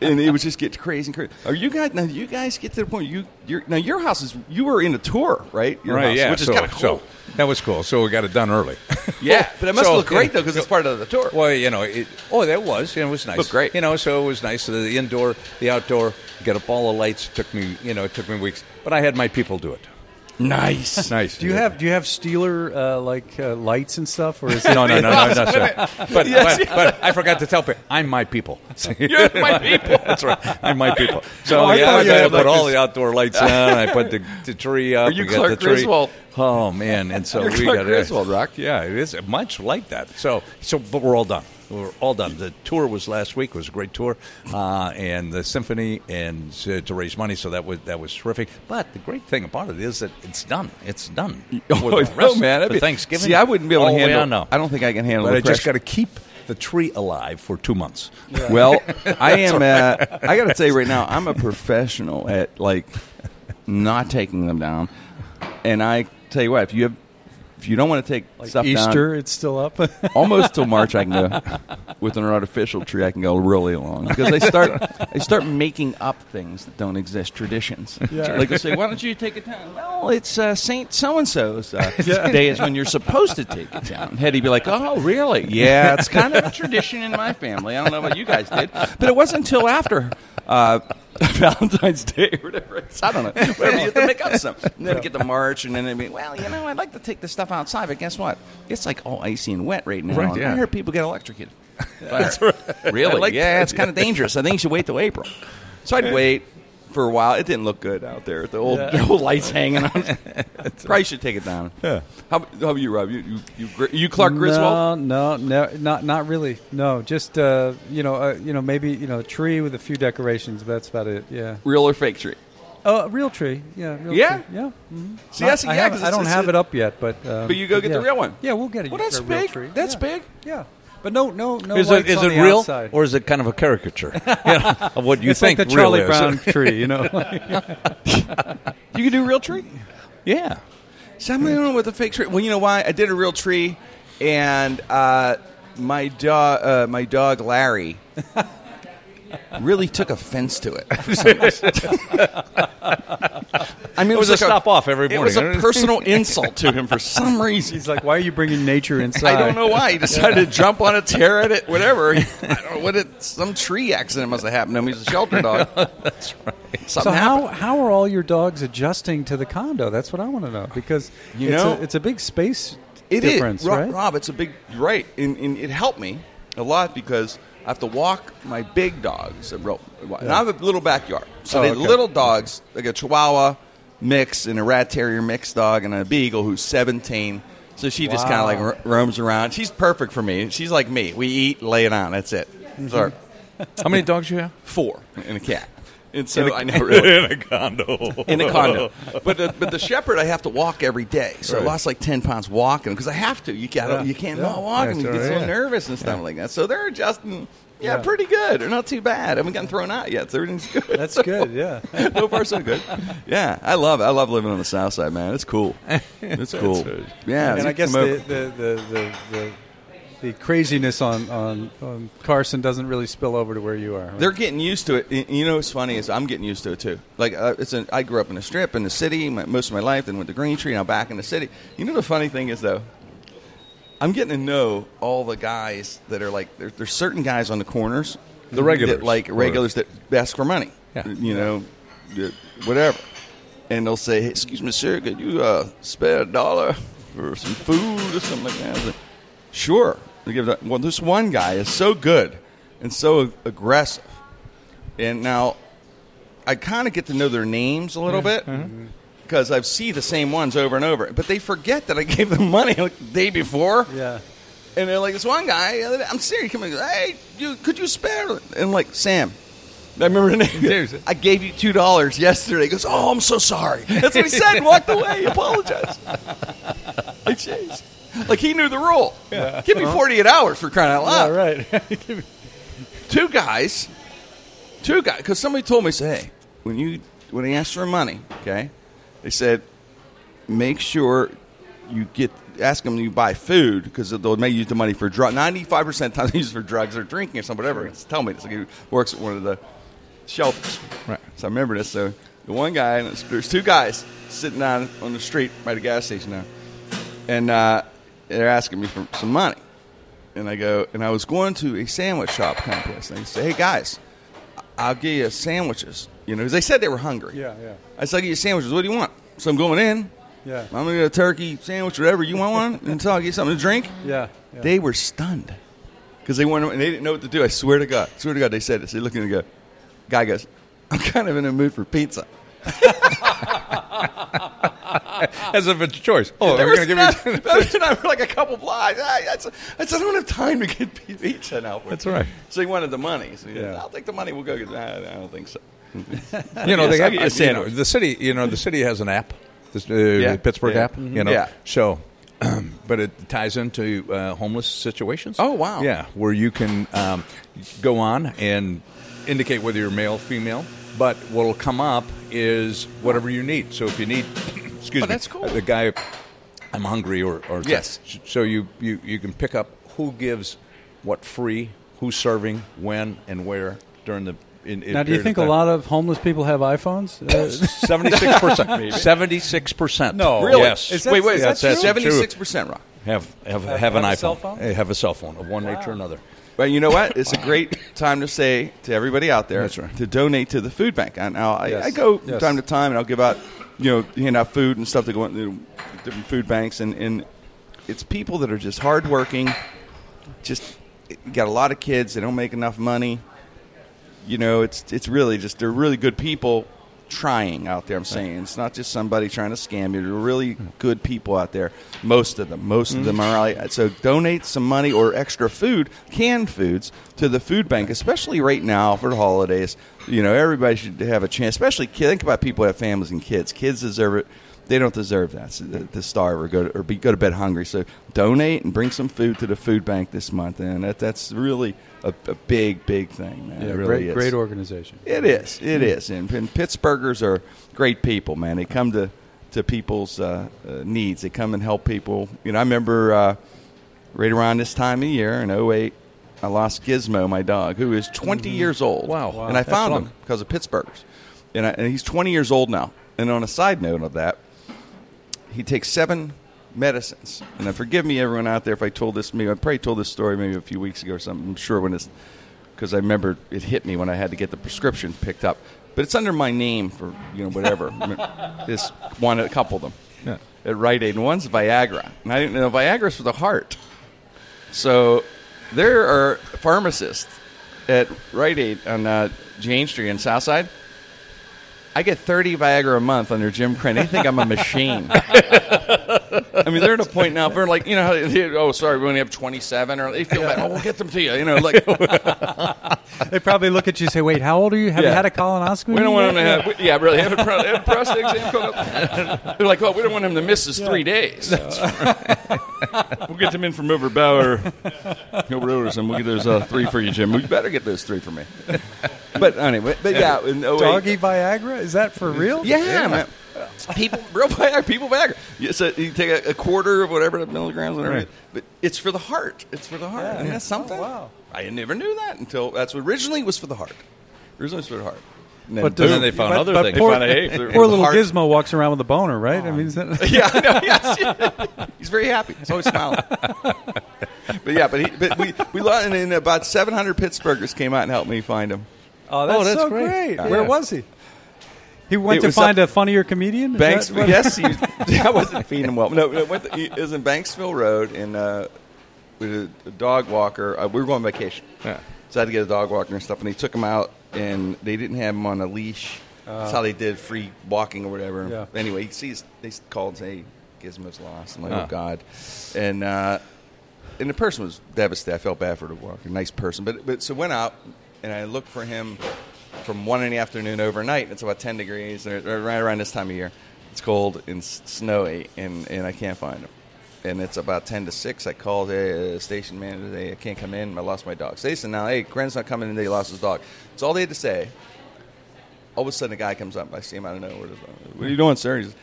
and it would just get crazy and crazy. Are you guys now? You guys get to the point you you're, now your house is you were in a tour, right? Your right, house, yeah. which is so, kind of cool. so that was cool. So we got it done early. *laughs* yeah, but it must So, look great though because it's part of the tour. Well, you know, it, oh, that was, you know, it was nice. Looked great. You know, so it was nice. The indoor, the outdoor, get up all the lights. Took me, you know, it took me weeks, but I had my people do it. Nice. *laughs* Nice. Do you have do you have Steeler uh, like uh, lights and stuff, or is it *laughs* No, no, no, no, no, sir. *laughs* But, Yes, but, but I forgot to tell people, I'm my people. You're my people. That's right. I'm my people. So Oh, I yeah, thought I, you had put like all this- the outdoor lights on. I put the, the tree up. Are you we got Clark the tree. Griswold? Oh man! And so You're we Clark got Griswold, Rock. Yeah, it is much like that. So so, but we're all done. We're all done. The tour was last week. It was a great tour, uh, and the symphony and uh, to raise money. So that was that was terrific. But the great thing about it is that it's done. It's done. *laughs* Oh, For the no, rest man. for be- Thanksgiving. See, I wouldn't be able to handle. now. I don't think I can handle. But I just got to keep the tree alive for two months. *laughs* Well, *laughs* I am. Uh, I got to tell you right now, I'm a professional at like not taking them down. And I tell you what, if you have, if you don't want to take like stuff Easter? It's still up. *laughs* almost till March, I can go with an artificial tree. I can go really long because they start they start making up things that don't exist, traditions. Yeah. Like they say, why don't you take it down? Well, it's uh, Saint so and so's uh, *laughs* day is when you're supposed to take it down. Hetty'd be like, oh, really? Yeah, it's kind of a tradition in my family. I don't know what you guys did, but it wasn't until after. Uh, *laughs* Valentine's Day or whatever. It's, I don't know. *laughs* Whatever you have to make up some. And then get the *laughs* march, and then they'd be, well, you know, I'd like to take this stuff outside, but guess what? It's like all icy and wet right now. Right, yeah. I hear people get electrocuted. Really? I like yeah, that. it's kind of dangerous. I think you should wait till April. So I'd wait for a while. It didn't look good out there. The old, *laughs* the old lights hanging on. *laughs* Probably should take it down. Yeah. How, how about you, Rob? You you you, you Clark Griswold? No, no, no, not not really. No, just uh, you know, uh, you know, maybe you know, a tree with a few decorations. But that's about it. Yeah. Real or fake tree? Oh, a real tree. Yeah. Real Yeah? Tree. Yeah. mhm. See, that's- I, yeah, have, 'cause I don't have it up yet, but um, But you go get the real one. Yeah, we'll get it. Well, that's big. That's Yeah. big. Yeah. But no, no, no. Is it on it the real outside. or is it kind of a caricature you *laughs* know, of what you it's think like the real Charlie is? Brown tree? You know. *laughs* *laughs* You can do real tree? yeah. See, I'm the with a fake tree. Well, you know why? I did a real tree, and uh, my dog, uh, my dog Larry, really took offense to it. for some reason. I mean, it, was a like stop off every morning. It was a *laughs* personal insult to him for some reason. He's like, "Why are you bringing nature inside?" *laughs* I don't know why he decided to jump on it, tear at it, whatever. *laughs* I don't know what it. Some tree accident must have happened to him. He's a shelter dog. That's right. So Something how happened. how are all your dogs adjusting to the condo? That's what I want to know because You it's know- a, it's a big space It is difference, Rob, right? Rob, it's a big right, and, and it helped me a lot because I have to walk my big dogs. And I have a little backyard, so Oh, the okay. little dogs, like a Chihuahua mix and a Rat Terrier mix dog and a Beagle who's 17. So she just kind of like ro- roams around. She's perfect for me. She's like me. We eat, lay it down. That's it. Mm-hmm. *laughs* How many dogs you have? four and a cat. And so I *laughs* know really in a condo. in a condo. *laughs* But the, but the shepherd, I have to walk every day, so I lost like ten pounds walking because I have to. You got Yeah. you can't Yeah. not walk, and you get right, so nervous and stuff like that. So they're adjusting. Mm, yeah, Yeah. pretty good. They're not too bad. I haven't gotten thrown out yet, so everything's good. That's good. Yeah. *laughs* so far, so good. Yeah, I love I love living on the south side, man. It's cool. It's cool. right. Yeah, and I guess the the, the, the, the the craziness on, on, on Carson doesn't really spill over to where you are. right? They're getting used to it. You know what's funny is I'm getting used to it too. Like uh, it's an, I grew up in a strip in the city my, most of my life, then went to Green Tree, now back in the city. You know the funny thing is though, I'm getting to know all the guys that are like there, there's certain guys on the corners, The regulars. that, like Or- regulars that ask for money, Yeah. you know, whatever, and they'll say, hey, "Excuse me, sir, could you uh, spare a dollar for some food or something like that?" I was like, sure. Give that. Well, this one guy is so good and so aggressive, and now I kind of get to know their names a little mm-hmm. bit because I've seen the same ones over and over. But they forget that I *laughs* gave them money like the day before, Yeah. and they're like, "This one guy, day- I'm serious, come in, hey, you, could you spare?" And I'm like, "Sam." I remember the name. *laughs* I gave you two dollars yesterday. He goes, "Oh, I'm so sorry." That's what he said. Walked away. He apologized. *laughs* Like, jeez. *laughs* Like he knew the rule. Give me 48 hours for crying out loud Yeah, right. *laughs* two guys, two guys, because somebody told me, say, hey, when you when they ask for money, okay, they said, make sure you get ask them you buy food because they'll may use the money for drug. Ninety five percent of the time they use it for drugs or drinking or something, whatever. Just tell me this. Like, he works at one of the shelters. Right. So I remember this. So the one guy, and there's- there's two guys sitting down on the street by the gas station now, and uh, they're asking me for some money. And I go, and I was going to a sandwich shop kind of place. And they say, hey guys, I'll give you sandwiches. You know, 'cause they said they were hungry. Yeah, yeah. I said, I'll give you sandwiches. What do you want? So I'm going in. Yeah. I'm going to get a turkey sandwich, whatever. You want one? Until I get you something to drink? *laughs* Yeah. yeah. They were stunned because they wanted, and they didn't know what to do. I swear to God, I swear to God, they said this. They look at me and go, guy goes, I'm kind of in a mood for pizza. *laughs* As if it's a choice. Oh, There we're going to give you. and I were like a couple blocks. I, I, said, I don't have time to get pizza now. That's right. So he wanted the money. So he said, I'll take the money. We'll go get that. I don't think so. *laughs* you know, Yes, they have you know. The city, you know, the city has an app, this, uh, Yeah. Pittsburgh Yeah. app. You know, Yeah. so, *clears throat* but it ties into uh, homeless situations. Oh, wow. Yeah, where you can um, go on and indicate whether you're male, female. But what'll come up is whatever you need. So if you need, *coughs* excuse Oh, me, cool. The guy, I'm hungry, or, or Yes. So you, you you can pick up who gives what free, who's serving, when, and where during the. In, in Now, do you think a lot of homeless people have iPhones? Uh, *laughs* Seventy-six percent. *laughs* Seventy-six percent. No. Really? Yes. Is that- wait, wait. is that that's seventy-six percent, Rob. have have, have, have an a iPhone. cell phone? Have a cell phone of one nature or another. But you know what? It's a great time to say to everybody out there right. to donate to the food bank. And now I, Yes. I go from Yes. time to time and I'll give out, you know, hand out food and stuff to go into different food banks. And, and it's people that are just hardworking, just got a lot of kids. They don't make enough money. You know, it's it's really just they're really good people trying out there. I'm saying it's not just somebody trying to scam you. They're really good people out there. Most of them, most of them mm-hmm. are. Like, so donate some money or extra food, canned foods, to the food bank, especially right now for the holidays. You know, everybody should have a chance. Especially think about people who have families and kids. Kids deserve it. They don't deserve that to, to starve or go to, or be go to bed hungry. So donate and bring some food to the food bank this month, and that that's really a, a big big thing, man. yeah, it really great, is. great organization. It is. It is. And, and Pittsburghers are great people, man. They come to to people's uh, uh, needs. They come and help people. You know, I remember uh, right around this time of year in 08, I lost Gizmo, my dog, who is 20 years old. Wow. Wow. And I That's found long. him because of Pittsburghers. And, I, and he's 20 years old now. And on a side note of that, he takes seven medicines. And forgive me, everyone out there, if I told this. Maybe I probably told this story maybe a few weeks ago or something. I'm sure when it's because I remember it hit me when I had to get the prescription picked up. But it's under my name for you know whatever. *laughs* this one, a couple of them Yeah. at Rite Aid, and one's Viagra. And I didn't know Viagra's for the heart. So there are pharmacists at Rite Aid on uh, Jane Street in Southside. I get 30 Viagra a month under Jim Krenn. They think I'm a machine. I mean, they're at a point now for like, you know, oh, sorry, we only have 27, or they feel bad. Oh, we'll get them to you. You know, like, *laughs* They probably look at you and say, "Wait, how old are you? Have you Yeah. had a colonoscopy?" We don't want them to yet?" have, yeah, really, have a, pro, have a *laughs* prostate exam coming up. They're like, oh, we don't want him to miss his three days. *laughs* we'll get them in from over Bauer, over Overson. We'll get those uh, three for you, Jim. We better get those three for me. But anyway, but yeah, in 08, Doggy Viagra? Is that for real? Yeah, man. People, real Viagra, people Viagra. You, so you take a, a quarter of whatever the milligrams, whatever, Right. but it's for the heart. It's for the heart. Yeah. Isn't that oh, something? Oh, wow. I never knew that until that's what originally was for the heart. Originally was for the heart. And then But boom. then they found but- other but things. Poor, They found a poor little heart. Gizmo walks around with a boner, right? I mean, is that, *laughs* yeah, I know. Yes, *laughs* he's very happy. He's always smiling. *laughs* but yeah, but he, but we we lost, and then about 700 Pittsburghers came out and helped me find him. Oh, that's, that's so great. great. Yeah. Where was he? He went It to find a funnier comedian. Is Banks, yes, *laughs* he, *laughs* I wasn't feeding him well. No, it went to- it was in Banksville Road, and uh, with a, dog walker. Uh, we were going on vacation, Yeah. so I had to get a dog walker and stuff. And they took him out, and they didn't have him on a leash. That's how they did free walking or whatever. Yeah. Anyway, he sees they called, and say Gizmo's lost. I'm like, Ah. oh god, and. Uh, and the person was devastated. I felt bad for the walker. Nice person, but but so went out and I look for him from one in the afternoon overnight. It's about ten degrees, or, or right around this time of year. It's cold and snowy, and, and I can't find him. And it's about ten to six. I called a uh, station manager. They I can't come in. I lost my dog. Said, "Now, hey, Krenn's not coming in. They lost his dog." That's all they had to say. All of a sudden, a guy comes up. I see him out of nowhere. What are you doing, sir? He says,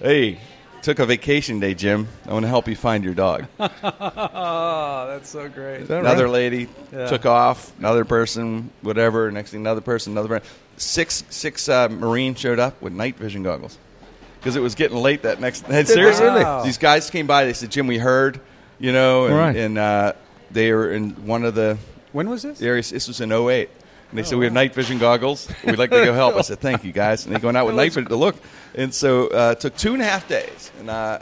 "Hey, took a vacation day, Jim. I want to help you find your dog." Oh, *laughs* that's so great. another lady Yeah. took off. Another person, whatever. Next thing, another person, another person. Six six uh, Marines showed up with night vision goggles because it was getting late that next. seriously, Wow. these guys came by. They said, "Jim, we heard, you know," and, Right. and uh, they were in one of the When was this? areas. This was in 08. And they said, We have night vision goggles. We'd like to go help. I said, Thank you, guys. And they going out with night vision to look. And so uh, it took two and a half days. And uh,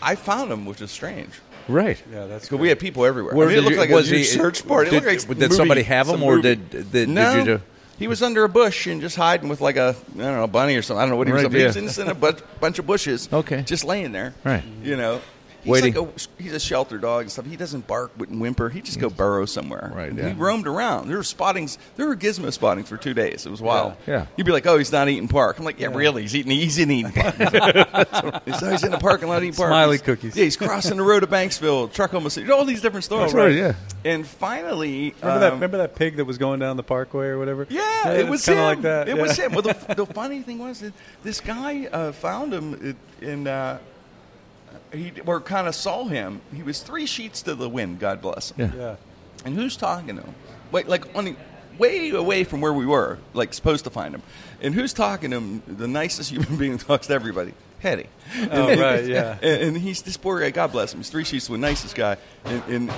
I found them, which is strange. Right. Yeah, that's Because we had people everywhere. Where I mean, it did looked you- like was a huge he- search party. Did, like did movie- somebody have some or movie. did did, no, did you? Do, he was under a bush and just hiding with like a I don't know a bunny or something. I don't know what he was. Right, up. He was yeah. in a bunch of bushes. Okay. just laying there. Right. You know. He's Waiting. like a, he's a shelter dog and stuff. He doesn't bark, wouldn't whimper. He'd just go burrow somewhere. Right, He roamed around. There were spottings. There were gizmo spottings for two days. It was wild. Yeah. Yeah. You'd be like, oh, he's not eating park. I'm like, yeah, really? He's eating. He's in eating *laughs* park. he's, he's in the parking lot eating park. Smiley He's- cookies. Yeah, he's crossing the road to Banksville. Truck almost. All these different stories. Right, yeah. And finally, Remember that? um, Remember that pig that was going down the parkway or whatever? yeah, it was kind him. of like that. It yeah. was him. Well, the, *laughs* the funny thing was that this guy uh, found him in. Uh, he or kind of saw him. He was three sheets to the wind. God bless him. Yeah. Yeah. And who's talking to him? Wait, like on the, way away from where we were, like supposed to find him. And who's talking to him? The nicest *laughs* human being talks to everybody. Hetty. Oh, And- right, yeah. *laughs* And, and he's this poor guy. God bless him. He's three sheets to the nicest guy. And, and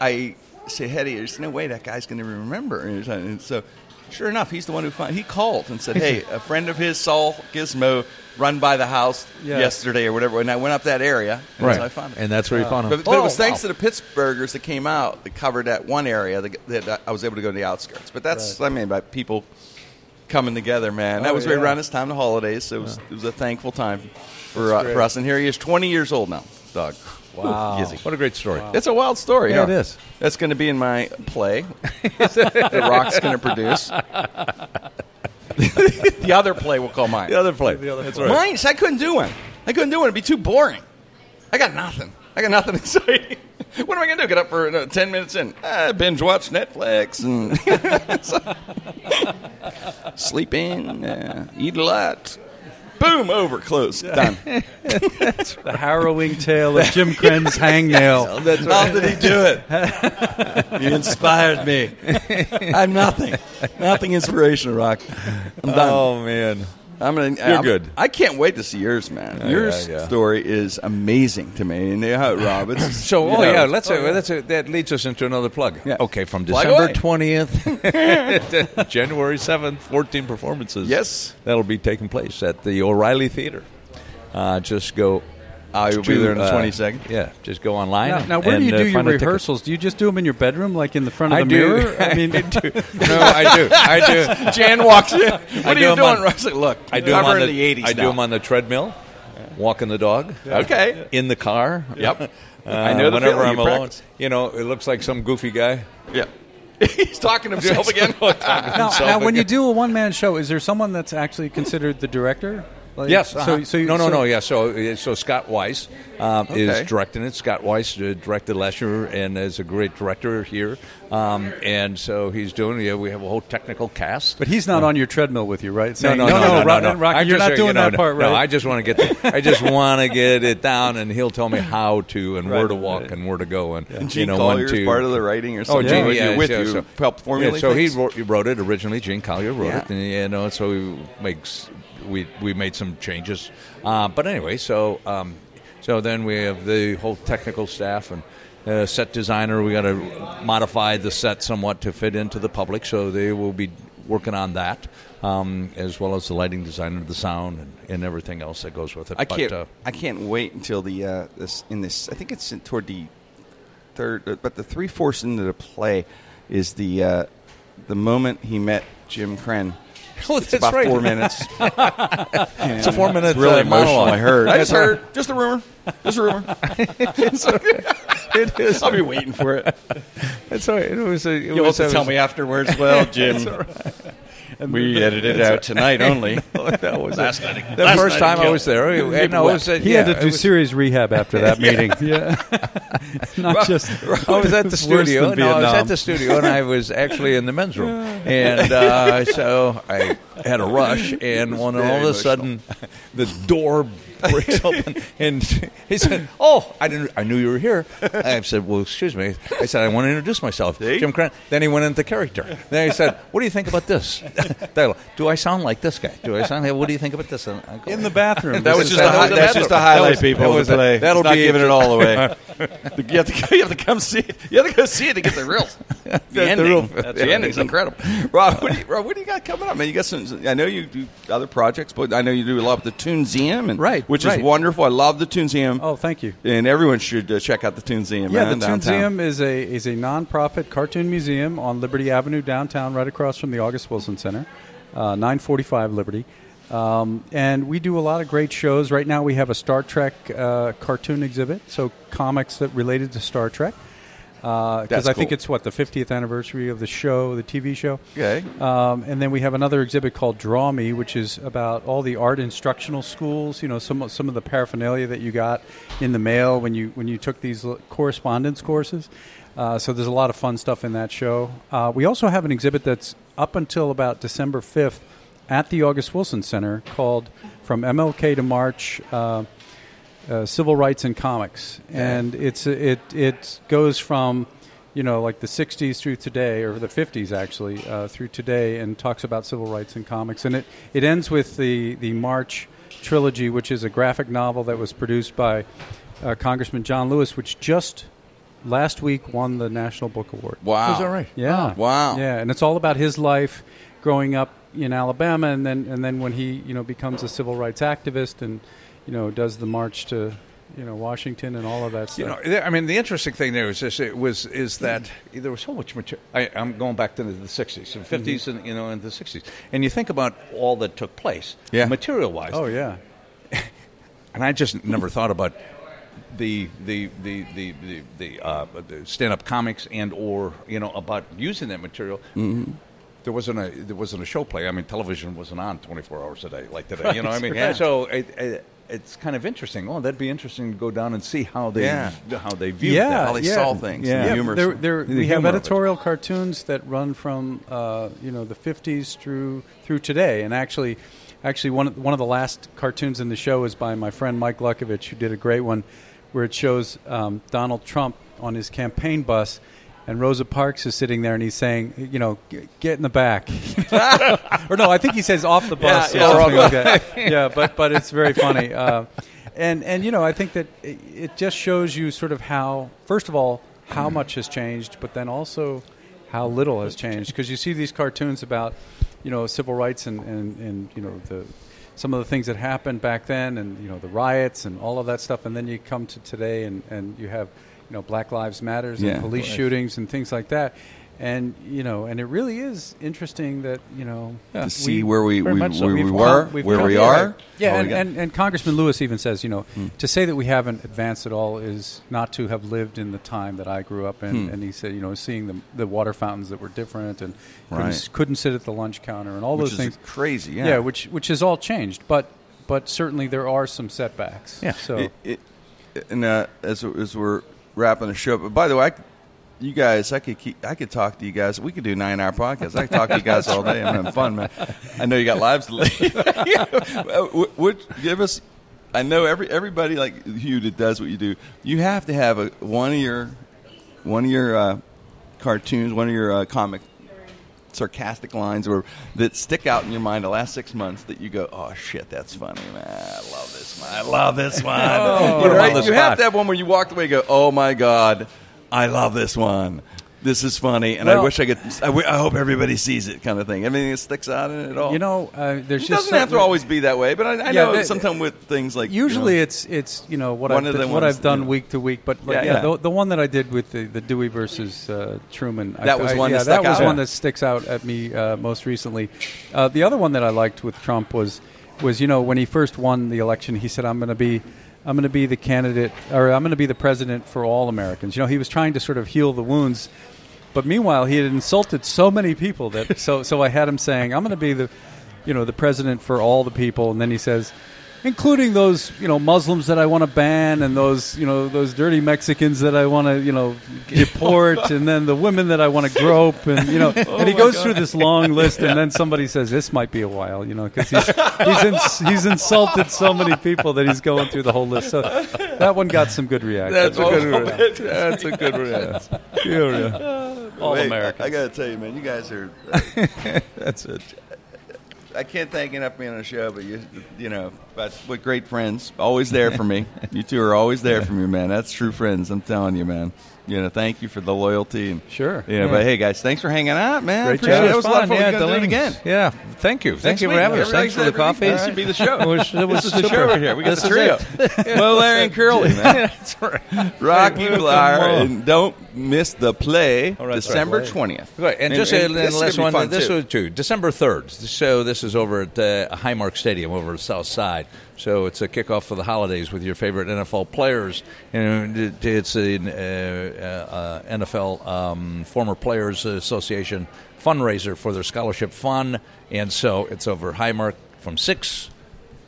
I say, Hetty, there's no way that guy's going to remember. And, and so, sure enough, he's the one who found. He called and said, "Hey, a friend of his saw Gizmo run by the house Yeah. yesterday or whatever." And I went up that area, and Right. so I found him. And that's where you found him. But, but it Oh, was thanks wow. to the Pittsburghers that came out that covered that one area that, that I was able to go to the outskirts. But that's Right. I mean by people coming together, man. that Oh, was right yeah. around this time, the holidays. So it was, it was a thankful time for uh, for us. And here he is, 20 years old now, dog. Wow. Gizzy. What a great story. It's a wild story. Yeah, huh? it is. That's going to be in my play. the Rock's going to produce. *laughs* the other play we'll call mine. The other play. The That's right. Mine, I couldn't do one. I couldn't do one. It'd be too boring. I got nothing. I got nothing *laughs* exciting. What am I going to do? Get up for uh, 10 minutes in? Uh, binge watch Netflix and *laughs* sleep in, uh, eat a lot. Boom, over, close, done. *laughs* The harrowing tale of Jim Krenn's hangnail. *laughs* That's How did he do it? *laughs* he inspired me. I'm nothing. Nothing inspirational, Rock. I'm done. Oh man. I'm gonna. You're I'm- good. I can't wait to see yours, man. Your yeah, yeah. story is amazing to me, and how *laughs* Rob. It's, So, you oh know, yeah, let's uh, let's uh, that leads us into another plug. Yeah. Okay, from Plug December twentieth *laughs* *laughs* January seventh, fourteen performances. Yes. that'll be taking place at the O'Reilly Theater. Uh, just go. I will be there in the uh, 22nd. Yeah, just go online. Now, now where and, do you uh, do your find a ticket. rehearsals? Do you just do them in your bedroom, like in the front of I the do. mirror? *laughs* I mean, I do. *laughs* No, I do. I do. *laughs* Jan walks in. What I are do you 'em doing? on- Rob? I said, Look, I do them on in the, the 80s I do them on the treadmill, walking the dog. Okay. In the car. Yep. Uh, I know the whenever. I'm You alone. practice. You know, it looks like some goofy guy. Yeah. He's talking to himself again. now, himself now when you do a one man show, is there someone that's actually considered the director? Like, Yes. Uh-huh. so you- no, no, so- no. Yeah. So, uh, so Scott Weiss um, Okay. is directing it. Scott Weiss uh, directed last year and is a great director here. Um, and so he's doing. Yeah, we have a whole technical cast. But he's not on your treadmill with you, right? no, Saying, no, no, no, no, Rock- no. Rocky, I you're just, not uh, doing you know, that part, right? No, I just want to get. The, I just want to get it down, and he'll tell me how to and where to walk right. and where to go, and And you know Collier's when to. part of the writing or Oh. Gene, with yeah, with yeah, you so, helped formulate. yeah, so he things? wrote, he wrote it originally. Gene Collier wrote Yeah. it, and you know, so we makes we we made some changes. Uh, but anyway, so um, so then we have the whole technical staff and. Uh, set designer, we got to modify the set somewhat to fit into the public, so they will be working on that, um, as well as the lighting designer, the sound, and, and everything else that goes with it. I But, can't. uh, I can't wait until the uh, this in this. I think it's toward the third, uh, but the three fourths into the play is the uh, the moment he met Jim Krenn. *laughs* Oh, It's about right. four minutes. *laughs* It's a four-minute It's really uh, emotional. monologue. I heard. I just heard. Just a rumor. Just a rumor. *laughs* It is. I'll be waiting for it. That's all right. It was. A, it You'll was, have to tell was- me afterwards. Well, Jim, we *laughs* edited it out tonight only. *laughs* that was Last night. the last first night time I was there. it- no, it was, uh, He yeah, had to do was- serious rehab after that meeting. *laughs* Yeah, not just. I was at the studio. No, I was at the studio, and I was actually in the men's room, and uh, so I had a rush, and when all of a sudden the door *laughs* breaks open, and he said, "Oh, I didn't. I knew you were here." I said, "Well, excuse me." I said, "I want to introduce myself, Jim Krenn." Then he went into character. Then he said, "What do you think about this?" *laughs* do I sound like this guy? Do I sound? like What do you think about this? Go, in the bathroom. *laughs* That was just is- a, that hi- was that's bad just a highlight, That people. that was the a- play. that'll be- giving it all away. you have to. You have to come see. it. You have to go see it to get the real. The, the ending. real- the ending's incredible. Rob, what do you, Rob, what do you got coming up, man? You got some. I know you do other projects, but I know you do a lot with the ToonSeum, and Right, which right. is wonderful. I love the ToonSeum. Oh, thank you. and everyone should uh, check out the ToonSeum. Yeah, the downtown. Museum is a is a nonprofit cartoon museum on Liberty Avenue downtown, right across from the August Wilson Center, uh, 945 Liberty. Um, and we do a lot of great shows. Right now, we have a Star Trek uh, cartoon exhibit, so comics that related to Star Trek. Because That's I think cool. it's what the 50th anniversary of the show, the TV show. Okay. Um, and then we have another exhibit called Draw Me, which is about all the art instructional schools. You know, some some of the paraphernalia that you got in the mail when you when you took these correspondence courses. Uh, so there's a lot of fun stuff in that show. Uh, we also have an exhibit that's up until about December 5th at the August Wilson Center called "From MLK to March." Uh, civil rights in comics, and it's it it goes from you know like the '60s through today, or the '50s actually uh, through today, and talks about civil rights in comics, and it it ends with the the March trilogy, which is a graphic novel that was produced by uh, Congressman John Lewis, which just last week won the National Book Award. Wow. Is that right? Yeah. Wow. Yeah, and it's all about his life growing up in Alabama, and then and then when he you know becomes a civil rights activist and you know does the march to you know Washington and all of that stuff. You know, I mean, the interesting thing there is this: it was is that there was so much material. I, I'm going back to the, the '60s and '50s, and you know, and the '60s, and you think about all that took place, Yeah. material-wise. oh yeah, *laughs* and I just never thought about the the the the the, the, uh, the stand-up comics and or you know about using that material. Mm-hmm. There wasn't a there wasn't a show play. I mean, television wasn't on 24 hours a day like today. *laughs* You know, what I mean, Yeah. so it, it, it's kind of interesting. Oh, that'd be interesting to go down and see how they Yeah. how they viewed yeah, that. How they yeah. saw things, Yeah. the Yeah, humor. there, there, The we have humor of editorial cartoons that run from uh, you know the 50s through through today, and actually, actually one of, one of the last cartoons in the show is by my friend Mike Luckovich, who did a great one, where it shows um, Donald Trump on his campaign bus. And Rosa Parks is sitting there, and he's saying, "You know, get in the back." *laughs* or no, I think he says off the bus Yeah, or yeah. something like that. Yeah, but but it's very funny. Uh, and and you know, I think that it, it just shows you sort of how, first of all, how much has changed, but then also how little has changed. Because you see these cartoons about, you know, civil rights and, and, and you know the some of the things that happened back then, and you know the riots and all of that stuff, and then you come to today, and, and you have you know Black Lives Matters Yeah. and police shootings and things like that. And you know, and it really is interesting that you know to see where we, we, so. where we were, come- where come we here. are. Yeah, Oh, we and, and, and Congressman Lewis even says, you know, to say that we haven't advanced at all is not to have lived in the time that I grew up in. And he said, you know, seeing the, the water fountains that were different and couldn't, Right. couldn't sit at the lunch counter and all which those is things. crazy. Yeah. which which has all changed, but but certainly there are some setbacks. Yeah. So It- it- and uh, as as we're wrapping the show, up, but by the way, I, you guys, I could keep, I could talk to you guys. We could do nine hour podcasts. I could talk to you guys all day. I'm having fun, man. I know you got lives to what- *laughs* what- give us. I know every everybody like you that does what you do. You have to have a one of your one of your uh, cartoons, one of your uh, comic sarcastic lines or that stick out in your mind the last six months that you go, oh shit, that's funny, man. I love this one. I love this *laughs* one. Put You 'em right? on You have to have one where you walk away and go, oh my god, I love this one. This is funny, and I wish I could. I, w- I hope everybody sees it, kind of thing. Anything that sticks out in it at all. you know, uh, there's it just doesn't have to always be that way, but I, I Yeah, know that- sometimes with things like you Usually, know, it's it's you know what I've of what ones, I've done you know. week to week, but Yeah, yeah, yeah. The, the one that I did with the, the Dewey versus uh, Truman. I- That was I- one yeah, that stuck was out? one Yeah. that sticks out at me uh, most recently. Uh, the other one that I liked with Trump was was you know when he first won the election, he said, "I'm going to be." I'm going to be the candidate, or I'm going to be the president for all Americans. You know, he was trying to sort of heal the wounds, but meanwhile, he had insulted so many people that so so I had him saying, "I'm going to be the, you know, the president for all the people," and then he says, including those you know Muslims that I want to ban and those you know those dirty Mexicans that I want to you know deport and then the women that I want to grope and you know and he oh goes through this long list and then somebody says this might be a while you know because he's he's, ins- he's insulted so many people that he's going through the whole list so that one got some good reactions. Oh, *laughs* that's a good reaction. That's a good one. All Wait, Americans. I, I got to tell you, man, you guys are. *laughs* That's it. I can't thank enough being on the show, but you, you know, but what great friends, always there for me. *laughs* you two are always there for me, man. That's true friends. I'm telling you, man. You know, thank you for the loyalty and Sure. Yeah, but hey, guys, thanks for hanging out, man. Great Appreciate job. it. It was a lot of fun. Yeah, We're gonna do it again. Yeah, thank you. Thank Next you for having us. Thanks for the coffee. This should be the show. *laughs* It was, This is the super. show right here. We got This the trio. it. *laughs* Moe, Larry, and Curly, man. *laughs* That's right. Rocky Welcome, Bleier, Mo. and don't miss the play Oh, that's December right. twentieth. Right, and, just and and, this and last one. fun, This too. was too December third. So this is over at uh, Highmark Stadium over the South Side. So it's a kickoff for the holidays with your favorite NFL players, and it- it's an uh, uh, NFL um, Former Players Association fundraiser for their scholarship fund, and so it's over Highmark from six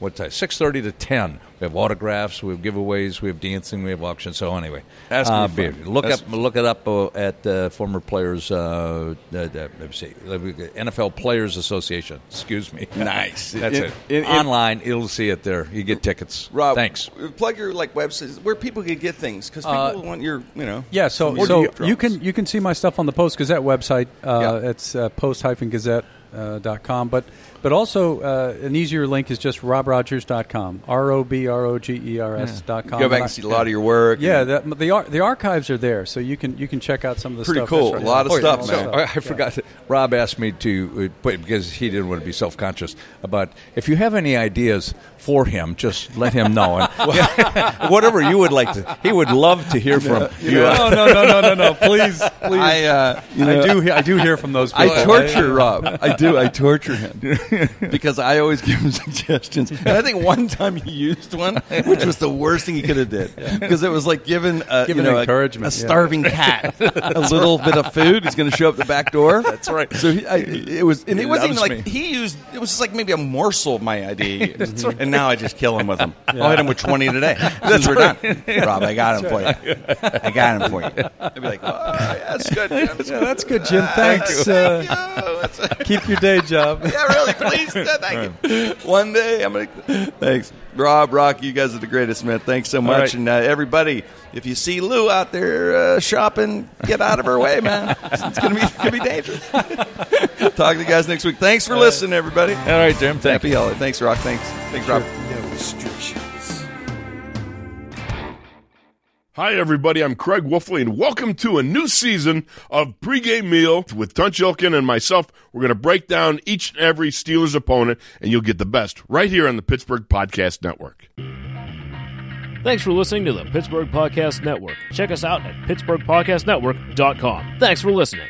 what time? Six thirty to ten. We have autographs, we have giveaways, we have dancing, we have auctions. So anyway, That's uh, fun. look That's- up look it up uh, at uh, former players. Uh, uh, uh, let me see, NFL Players Association. Excuse me. *laughs* Nice. That's it. in- in- Online, you'll see it there. You get tickets. Rob, thanks. Plug your like websites where people can get things because people want your, you know. Yeah, so so of your you can you can see my stuff on the Post Gazette website. Uh, Yeah. It's uh, post-gazette.com. But but also uh, an easier link is just robrogers.com. R O B R O G E R S dot com. go back I- and see a lot of your work. Yeah, and- the the, ar- the archives are there, so you can you can check out some of the Pretty stuff. cool. that's A lot of stuff, man. So, I, I forgot. To, Rob asked me to uh, put because he didn't want to be self conscious about if you have any ideas for him, just let him know. And *laughs* *laughs* whatever you would like to, he would love to hear from you. No, no, no, no, no, no! Please, please. I, uh, you know, I do. I do hear from those people. I torture Rob. I do. I torture him *laughs* because I always give him *laughs* suggestions. And I think one time he used one, which was the worst thing he could have did because it was like giving a, Giving you know, encouragement, a, yeah. starving cat a little bit of food. He's going to show up the back door. That's right. So he, I, it was, and He it wasn't even loves like he used. It was just like maybe a morsel of my idea. *laughs* And now I just kill him with them. I'll hit him with twenty today. *laughs* Since we're done, Rob. I got him for you. I got him for you. I'd be like, oh, yeah, that's good. Jim. Yeah, that's good, Jim. Thanks. Uh, Oh, that's- keep your day job. yeah, really, please. Thank you. One day, I'm gonna. Thanks, Rob, Rocky. You guys are the greatest, man. Thanks so much, right. and uh, everybody. If you see Lou out there uh, shopping, get out of her way, man. It's gonna be it's gonna be dangerous. Talk to you guys next week. Thanks for listening, everybody. All right, Jim. Thank Happy you. holiday. Thanks, Rock. Thanks. Thanks, Rob. No restrictions. Hi, everybody. I'm Craig Wolfley, and welcome to a new season of Pregame Meal with Tunch Ilkin and myself. We're going to break down each and every Steelers opponent, and you'll get the best right here on the Pittsburgh Podcast Network. Thanks for listening to the Pittsburgh Podcast Network. Check us out at pittsburghpodcastnetwork.com. Thanks for listening.